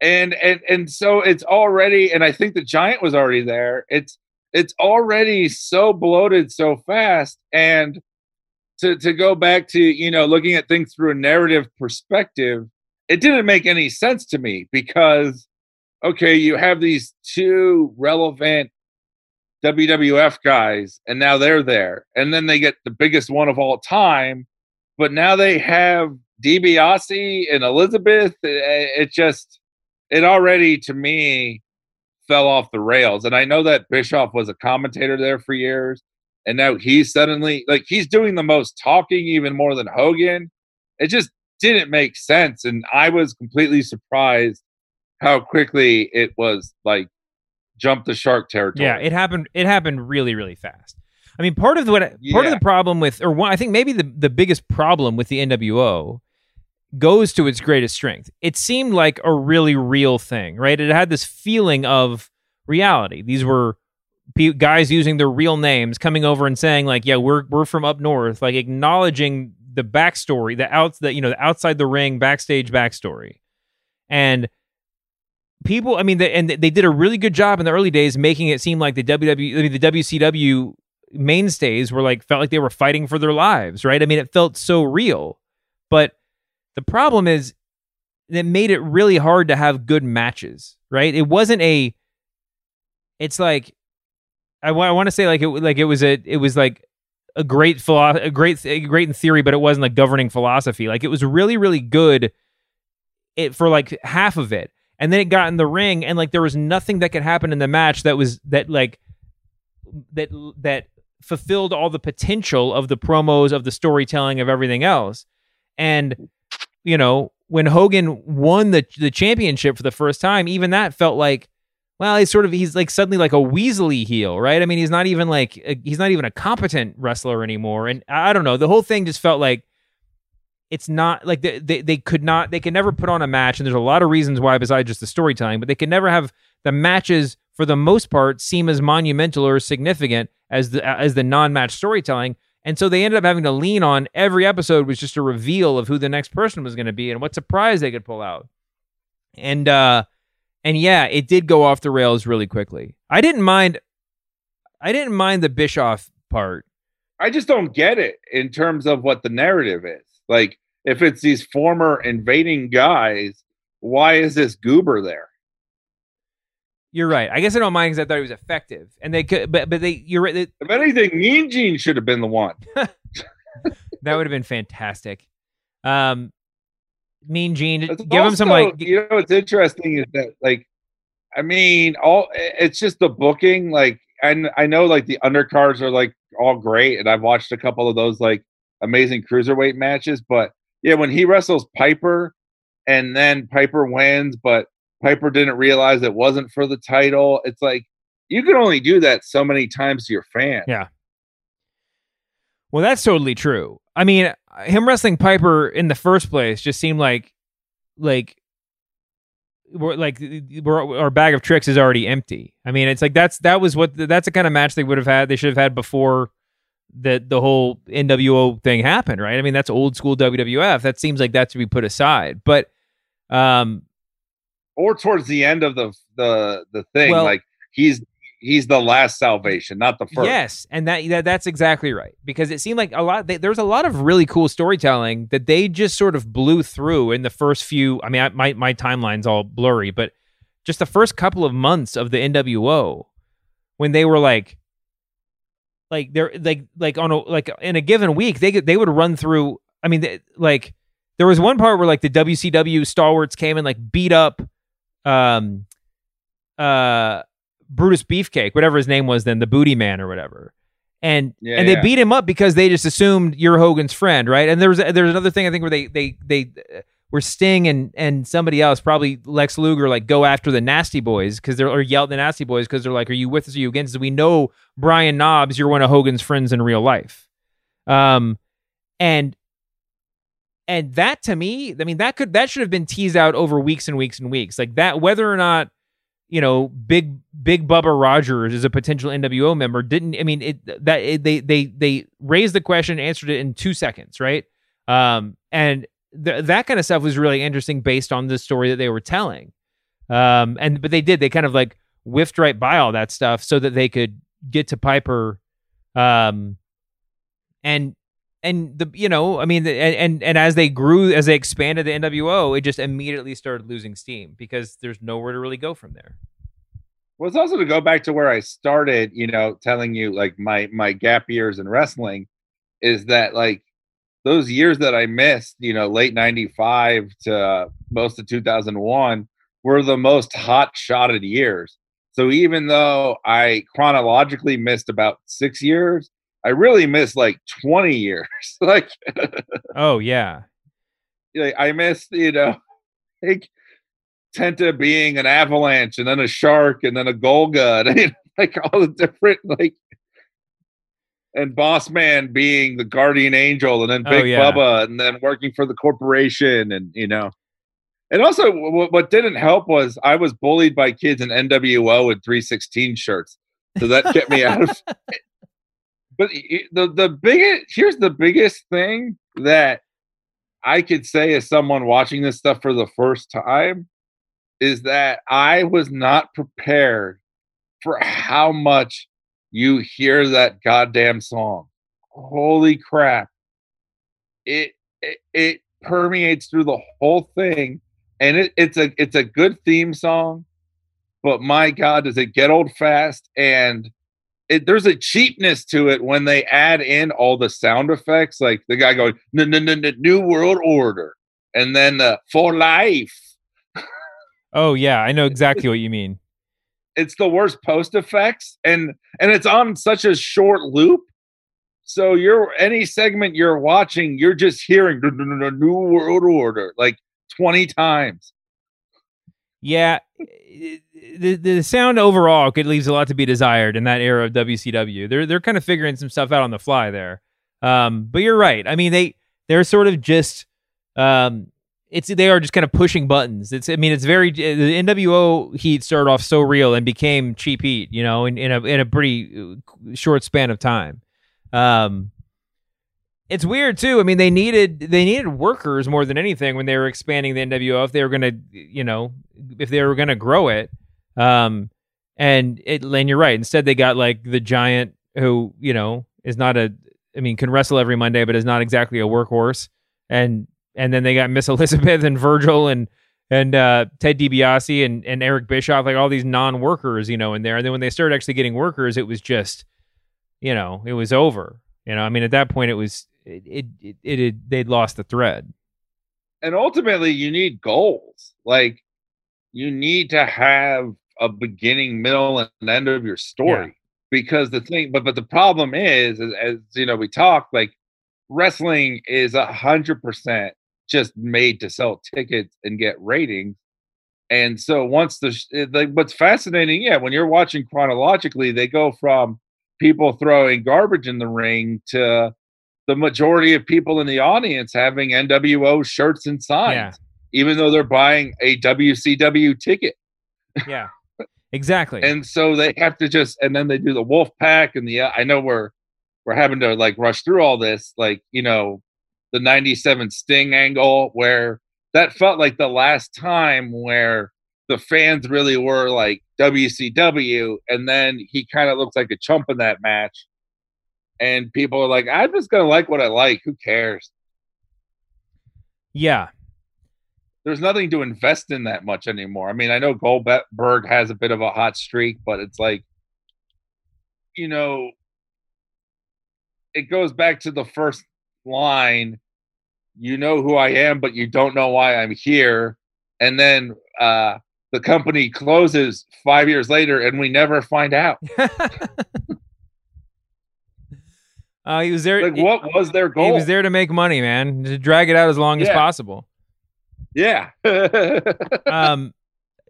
and and and so it's already, and I think the Giant was already there. It's it's already so bloated so fast, and to to go back to you know looking at things through a narrative perspective, it didn't make any sense to me because okay, you have these two relevant WWF guys, and now they're there. And then they get the biggest one of all time, but now they have DiBiase and Elizabeth. It, it just, it already to me fell off the rails. And I know that Bischoff was a commentator there for years, and now he's suddenly like he's doing the most talking, even more than Hogan. It just didn't make sense, and I was completely surprised how quickly it was like jump the shark territory. Yeah, it happened. It happened really, really fast. I mean, part of the, what part of the problem with, or one, I think maybe the the biggest problem with the NWO goes to its greatest strength. It seemed like a really real thing, right? It had this feeling of reality. These were pe- guys using their real names, coming over and saying like, "Yeah, we're we're from up north," like acknowledging the backstory, the outs, the you know, the outside the ring backstage backstory, and people i mean they, and they did a really good job in the early days making it seem like the ww I mean, the wcw mainstays were like felt like they were fighting for their lives right? I mean it felt so real. But the problem is that made it really hard to have good matches right? It wasn't a it's like i, I want to say like it like it was a it was like a great philo- a great a great in theory but it wasn't like governing philosophy. Like it was really really good it for like half of it and then it got in the ring and like there was nothing that could happen in the match that was that like that that fulfilled all the potential of the promos of the storytelling of everything else. And you know when Hogan won the the championship for the first time even that felt like well he's sort of he's like suddenly like a Weasley heel right? I mean he's not even like a, he's not even a competent wrestler anymore. And I don't know. The whole thing just felt like it's not like they, they, they could not they could never put on a match and there's a lot of reasons why besides just the storytelling but they could never have the matches for the most part seem as monumental or significant as the as the non-match storytelling and so they ended up having to lean on every episode was just a reveal of who the next person was going to be and what surprise they could pull out and uh And yeah, it did go off the rails really quickly. I didn't mind. I didn't mind the Bischoff part. I just don't get it in terms of what the narrative is. Like, if it's these former invading guys, why is this goober there? You're right. I guess I don't mind because I thought he was effective, and they could, but but they, you're right. They, if anything, Mean Gene should have been the one. *laughs* that would have been fantastic. Um, Mean Gene, It's give him some like. you know what's interesting is that like I mean all it's just the booking like and I know like the undercards are like all great and I've watched a couple of those like amazing cruiserweight matches but yeah when he wrestles Piper and then Piper wins but Piper didn't realize it wasn't for the title it's like you can only do that so many times to your fan Yeah. Well, that's totally true. I mean, him wrestling Piper in the first place just seemed like, like, we're like we're, our bag of tricks is already empty. I mean, it's like that's that was what that's the kind of match they would have had. They should have had before the the whole NWO thing happened, right? I mean, that's old school WWF. That seems like that to be put aside. But, um, or towards the end of the the the thing Well- like he's he's the last salvation not the first Yes, and that, that that's exactly right because it seemed like a lot. They, there's a lot of really cool storytelling that they just sort of blew through in the first few. I mean, I, my my timeline's all blurry, but just the first couple of months of the NWO when they were like, like they're like like on a like in a given week they could- they would run through. I mean, they, like there was one part where like the WCW stalwarts came and like beat up, um, uh. Brutus Beefcake, whatever his name was then, the Booty Man or whatever. And Yeah, and they yeah. beat him up because they just assumed you're Hogan's friend, right? And there was there's another thing I think where they they they were Sting and and somebody else, probably Lex Luger, like go after the Nasty Boys because they're or yell at the Nasty Boys because they're like, "Are you with us? Are you against us?" We know Brian Knobbs, you're one of Hogan's friends in real life. Um, and and that to me, I mean, that could that should have been teased out over weeks and weeks and weeks, like that. Whether or not you know, big big Bubba Rogers is a potential NWO member. Didn't I mean it? That it, they they they raised the question, answered it in two seconds, right? Um, and th- that kind of stuff was really interesting based on the story that they were telling. Um, and but they did they kind of like whiffed right by all that stuff so that they could get to Piper, um, and and the you know I mean and and as they grew as they expanded the NWO, it just immediately started losing steam because there's nowhere to really go from there. Well, it's also to go back to where I started, you know, telling you like my my gap years in wrestling is that like those years that I missed, you know, late 95 to most of 2001 were the most hot shotted years. So even though I chronologically missed about 6 years, I really missed like 20 years. *laughs* like Oh yeah. *laughs* like I missed, you know, *laughs* like Tenta being an avalanche and then a shark and then a Golga and like all the different like and Boss Man being the guardian angel and then Oh, Big yeah. Bubba and then working for the corporation and you know. And also what, what didn't help was I was bullied by kids in NWO and 316 shirts. So that kept me out of It. *laughs* but the the biggest here's the biggest thing that I could say as someone watching this stuff for the first time is that I was not prepared for how much you hear that goddamn song. Holy crap. It it, it permeates through the whole thing and it, it's a it's a good theme song but my god does it get old fast and it, there's a cheapness to it when they add in all the sound effects, like the guy going "N- n- n- n- "New World Order," and then uh, "For Life." Oh yeah, I know *laughs* exactly what you mean. It's the worst post effects, and and it's on such a short loop. So you're any segment you're watching, you're just hearing "N- n- n- "New World Order" like twenty times. Yeah, the the sound overall could leaves a lot to be desired in that era of WCW. They're they're kind of figuring some stuff out on the fly there. Um, but you're right. I mean, they they're sort of just um, it's they are just kind of pushing buttons. It's I mean, it's very the NWO heat started off so real and became cheap heat, you know, in in a in a pretty uh, short span of time. Um, it's weird too. I mean, they needed they needed workers more than anything when they were expanding the NWO. If they were gonna, you know, if they were gonna grow it, um, and it, and you're right. Instead, they got like the giant who, you know, is not a, I mean, can wrestle every Monday, but is not exactly a workhorse. And and then they got Miss Elizabeth and Virgil and and uh, Ted DiBiase and and Eric Bischoff, like all these non-workers, you know, in there. And then when they started actually getting workers, it was just, you know, it was over. You know, I mean, at that point, it was it it, it, it they'd lost the thread. And ultimately, you need goals. Like you need to have a beginning, middle, and end of your story. Yeah. Because the thing, but but the problem is, as, as you know, we talk like wrestling is a hundred percent just made to sell tickets and get ratings. And so once the eh, like, what's fascinating, yeah, when you're watching chronologically, they go from people throwing garbage in the ring to the majority of people in the audience having NWO shirts and signs, yeah. even though they're buying a WCW ticket. Yeah, exactly. and so they have to just, and then they do the Wolf Pack and the. Uh, I know we're we're having to like rush through all this, like you know, the '97 Sting angle where that felt like the last time where the fans really were like WCW, and then he kind of looks like a chump in that match and people are like, I'm just gonna like what I like. Who cares? Yeah. There's nothing to invest in that much anymore. I mean, I know Goldberg has a bit of a hot streak, but it's like, you know, it goes back to the first line. You know who I am, but you don't know why I'm here. And then uh, the company closes five years later, and we never find out. *laughs* Uh, he was there. Like, what was their goal? He was there to make money, man. To drag it out as long yeah. as possible. Yeah. *laughs* um,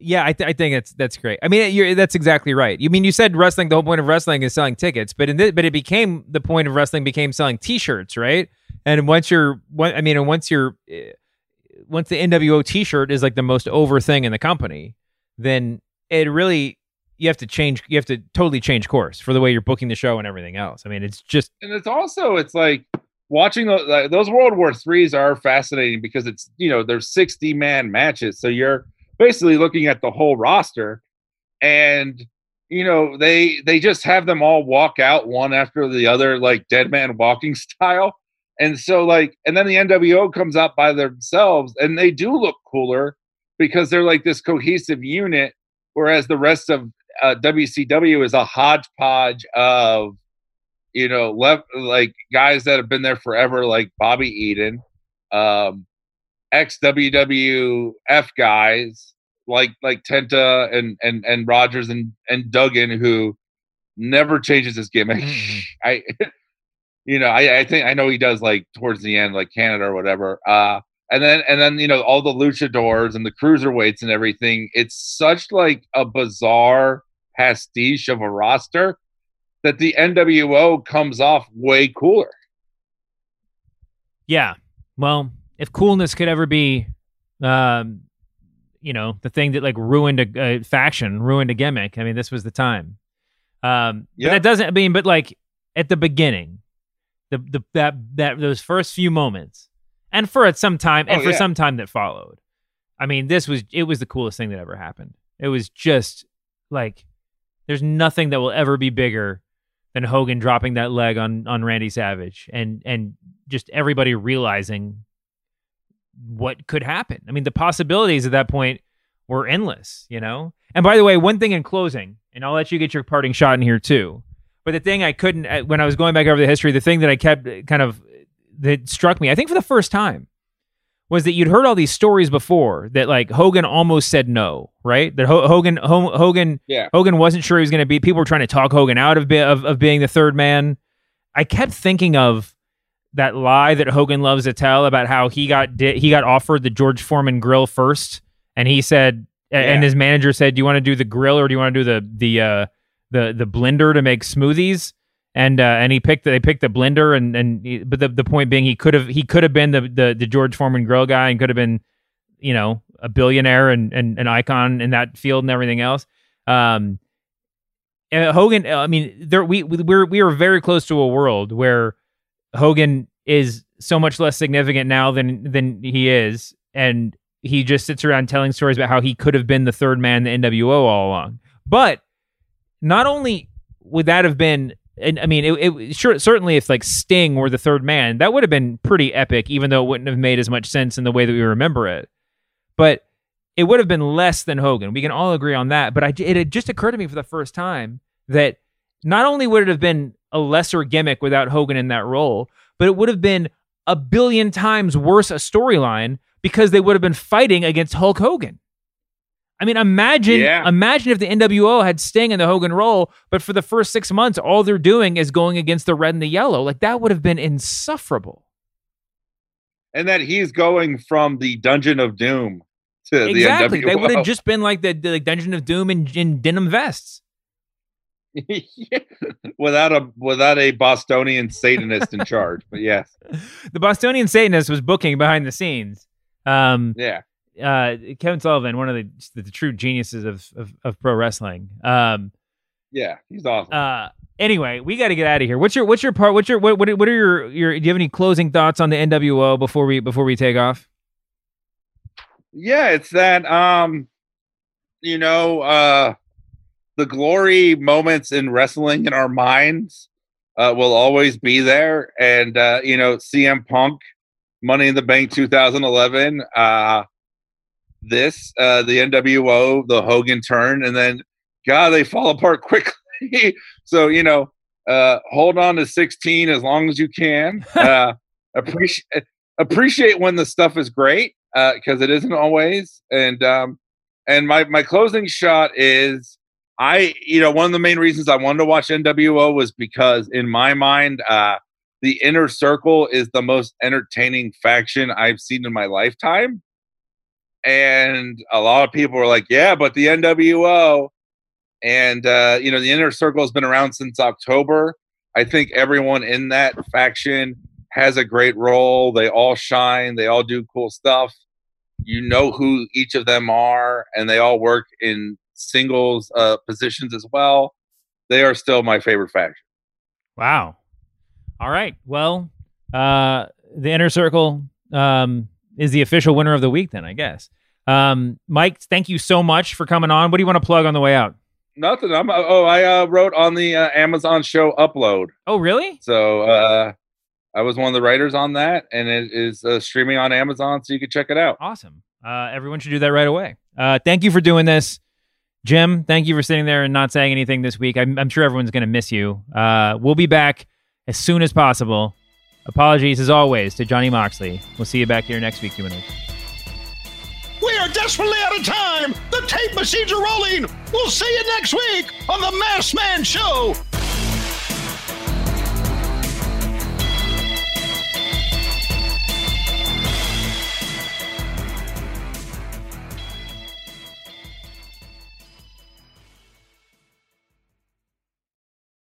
yeah, I, th- I think that's that's great. I mean, you're, that's exactly right. You mean you said wrestling? The whole point of wrestling is selling tickets, but in this, but it became the point of wrestling became selling T-shirts, right? And once you're, I mean, and once you're, eh, once the NWO T-shirt is like the most over thing in the company, then it really you have to change you have to totally change course for the way you're booking the show and everything else. I mean it's just and it's also it's like watching those, like, those world war threes are fascinating because it's you know there's 60 man matches. So you're basically looking at the whole roster. And you know they they just have them all walk out one after the other like dead man walking *laughs* style and so like and then the nwo comes out by themselves and they do look cooler because they're like this cohesive unit whereas the rest of uh, WCW is a hodgepodge of you know left like guys that have been there forever, like Bobby Eaton, um, ex WWF guys like like Tenta and and and Rogers and and Duggan who never changes his gimmick. Mm-hmm. *laughs* I you know I I think I know he does like towards the end like Canada or whatever. Uh and then and then you know all the luchadors and the cruiserweights and everything it's such like a bizarre pastiche of a roster that the NWO comes off way cooler. Yeah. Well, if coolness could ever be, um, you know, the thing that like ruined a, a faction, ruined a gimmick. I mean, this was the time. Um, yeah. that doesn't I mean, but like at the beginning, the the that that those first few moments, and for some time, and oh, for yeah. some time that followed. I mean, this was it was the coolest thing that ever happened. It was just like there's nothing that will ever be bigger than Hogan dropping that leg on on Randy Savage and and just everybody realizing what could happen. I mean, the possibilities at that point were endless, you know? And by the way, one thing in closing, and I'll let you get your parting shot in here too. But the thing I couldn't when I was going back over the history, the thing that I kept uh, kind of that struck me, I think for the first time, was that you'd heard all these stories before that like Hogan almost said no, right? That H- Hogan H- Hogan yeah. Hogan wasn't sure he was going to be. People were trying to talk Hogan out of, be, of of being the third man. I kept thinking of that lie that Hogan loves to tell about how he got di- he got offered the George Foreman grill first, and he said, yeah. and his manager said, "Do you want to do the grill or do you want to do the the uh, the the blender to make smoothies?" and uh, and he picked they picked the blender and and he, but the, the point being he could have he could have been the, the the George Foreman grill guy and could have been you know a billionaire and, and an icon in that field and everything else. Um, Hogan, I mean, there we we we're we are very close to a world where Hogan is so much less significant now than than he is, and he just sits around telling stories about how he could have been the third man in the NWO all along. But not only would that have been and I mean, it, it sure certainly if like Sting were the third man, that would have been pretty epic, even though it wouldn't have made as much sense in the way that we remember it. But it would have been less than Hogan. We can all agree on that. But I, it had just occurred to me for the first time that not only would it have been a lesser gimmick without Hogan in that role, but it would have been a billion times worse a storyline because they would have been fighting against Hulk Hogan. I mean, imagine Yeah. imagine if the NWO had Sting in the Hogan role, but for the first six months, all they're doing is going against the red and the yellow. Like that would have been insufferable. and that he's going from the Dungeon of Doom to exactly. the NWO. Exactly. They would have just been like the, the Dungeon of Doom in, in denim vests. Yeah. *laughs* without a without a Bostonian Satanist in charge. But yes, *laughs* The Bostonian Satanist was booking behind the scenes. Um, yeah. Uh, Kevin Sullivan, one of the, the, true geniuses of, of, of pro wrestling. Um, Yeah, he's awesome. uh, anyway, we got to get out of here. What's your what's your part? What's your what what, what are your your? Do you have any closing thoughts on the NWO before we before we take off? yeah, it's that um you know, uh the glory moments in wrestling in our minds uh will always be there. And uh, you know, CM Punk, Money in the Bank 2011, uh this, uh the NWO, the Hogan turn, and then God, they fall apart *laughs* quickly. so, you know, uh hold on to 16 as long as you can. *laughs* Uh appreciate appreciate when the stuff is great because it isn't always. And um, and my my closing shot is I you know one of the main reasons I wanted to watch NWO was because in my mind uh, the inner circle is the most entertaining faction I've seen in my lifetime. And a lot of people were like, "Yeah, but the NWO." And uh, you know, the inner circle has been around since October. I think everyone in that faction has a great role. They all shine. They all do cool stuff. You know who each of them are, and they all work in singles uh, positions as well. They are still my favorite faction. Wow. All right. Well, uh, the inner circle um, is the official winner of the week. Then I guess. Um, Mike, thank you so much for coming on. What do you want to plug on the way out? Nothing. I'm. Oh, I uh, wrote on the uh, Amazon show Upload. Oh, really? So uh, I was one of the writers on that, and it is uh, streaming on Amazon, so you can check it out. Awesome. Uh, everyone should do that right away. Uh, thank you for doing this. Jim, thank you for sitting there and not saying anything this week. I'm, I'm sure everyone's going to miss you. Uh, we'll be back as soon as possible. Apologies, as always, to Johnny Moxley. We'll see you back here next week, humanoids. We are desperately out of time. The tape machines are rolling. We'll see you next week on the Masked Man Show.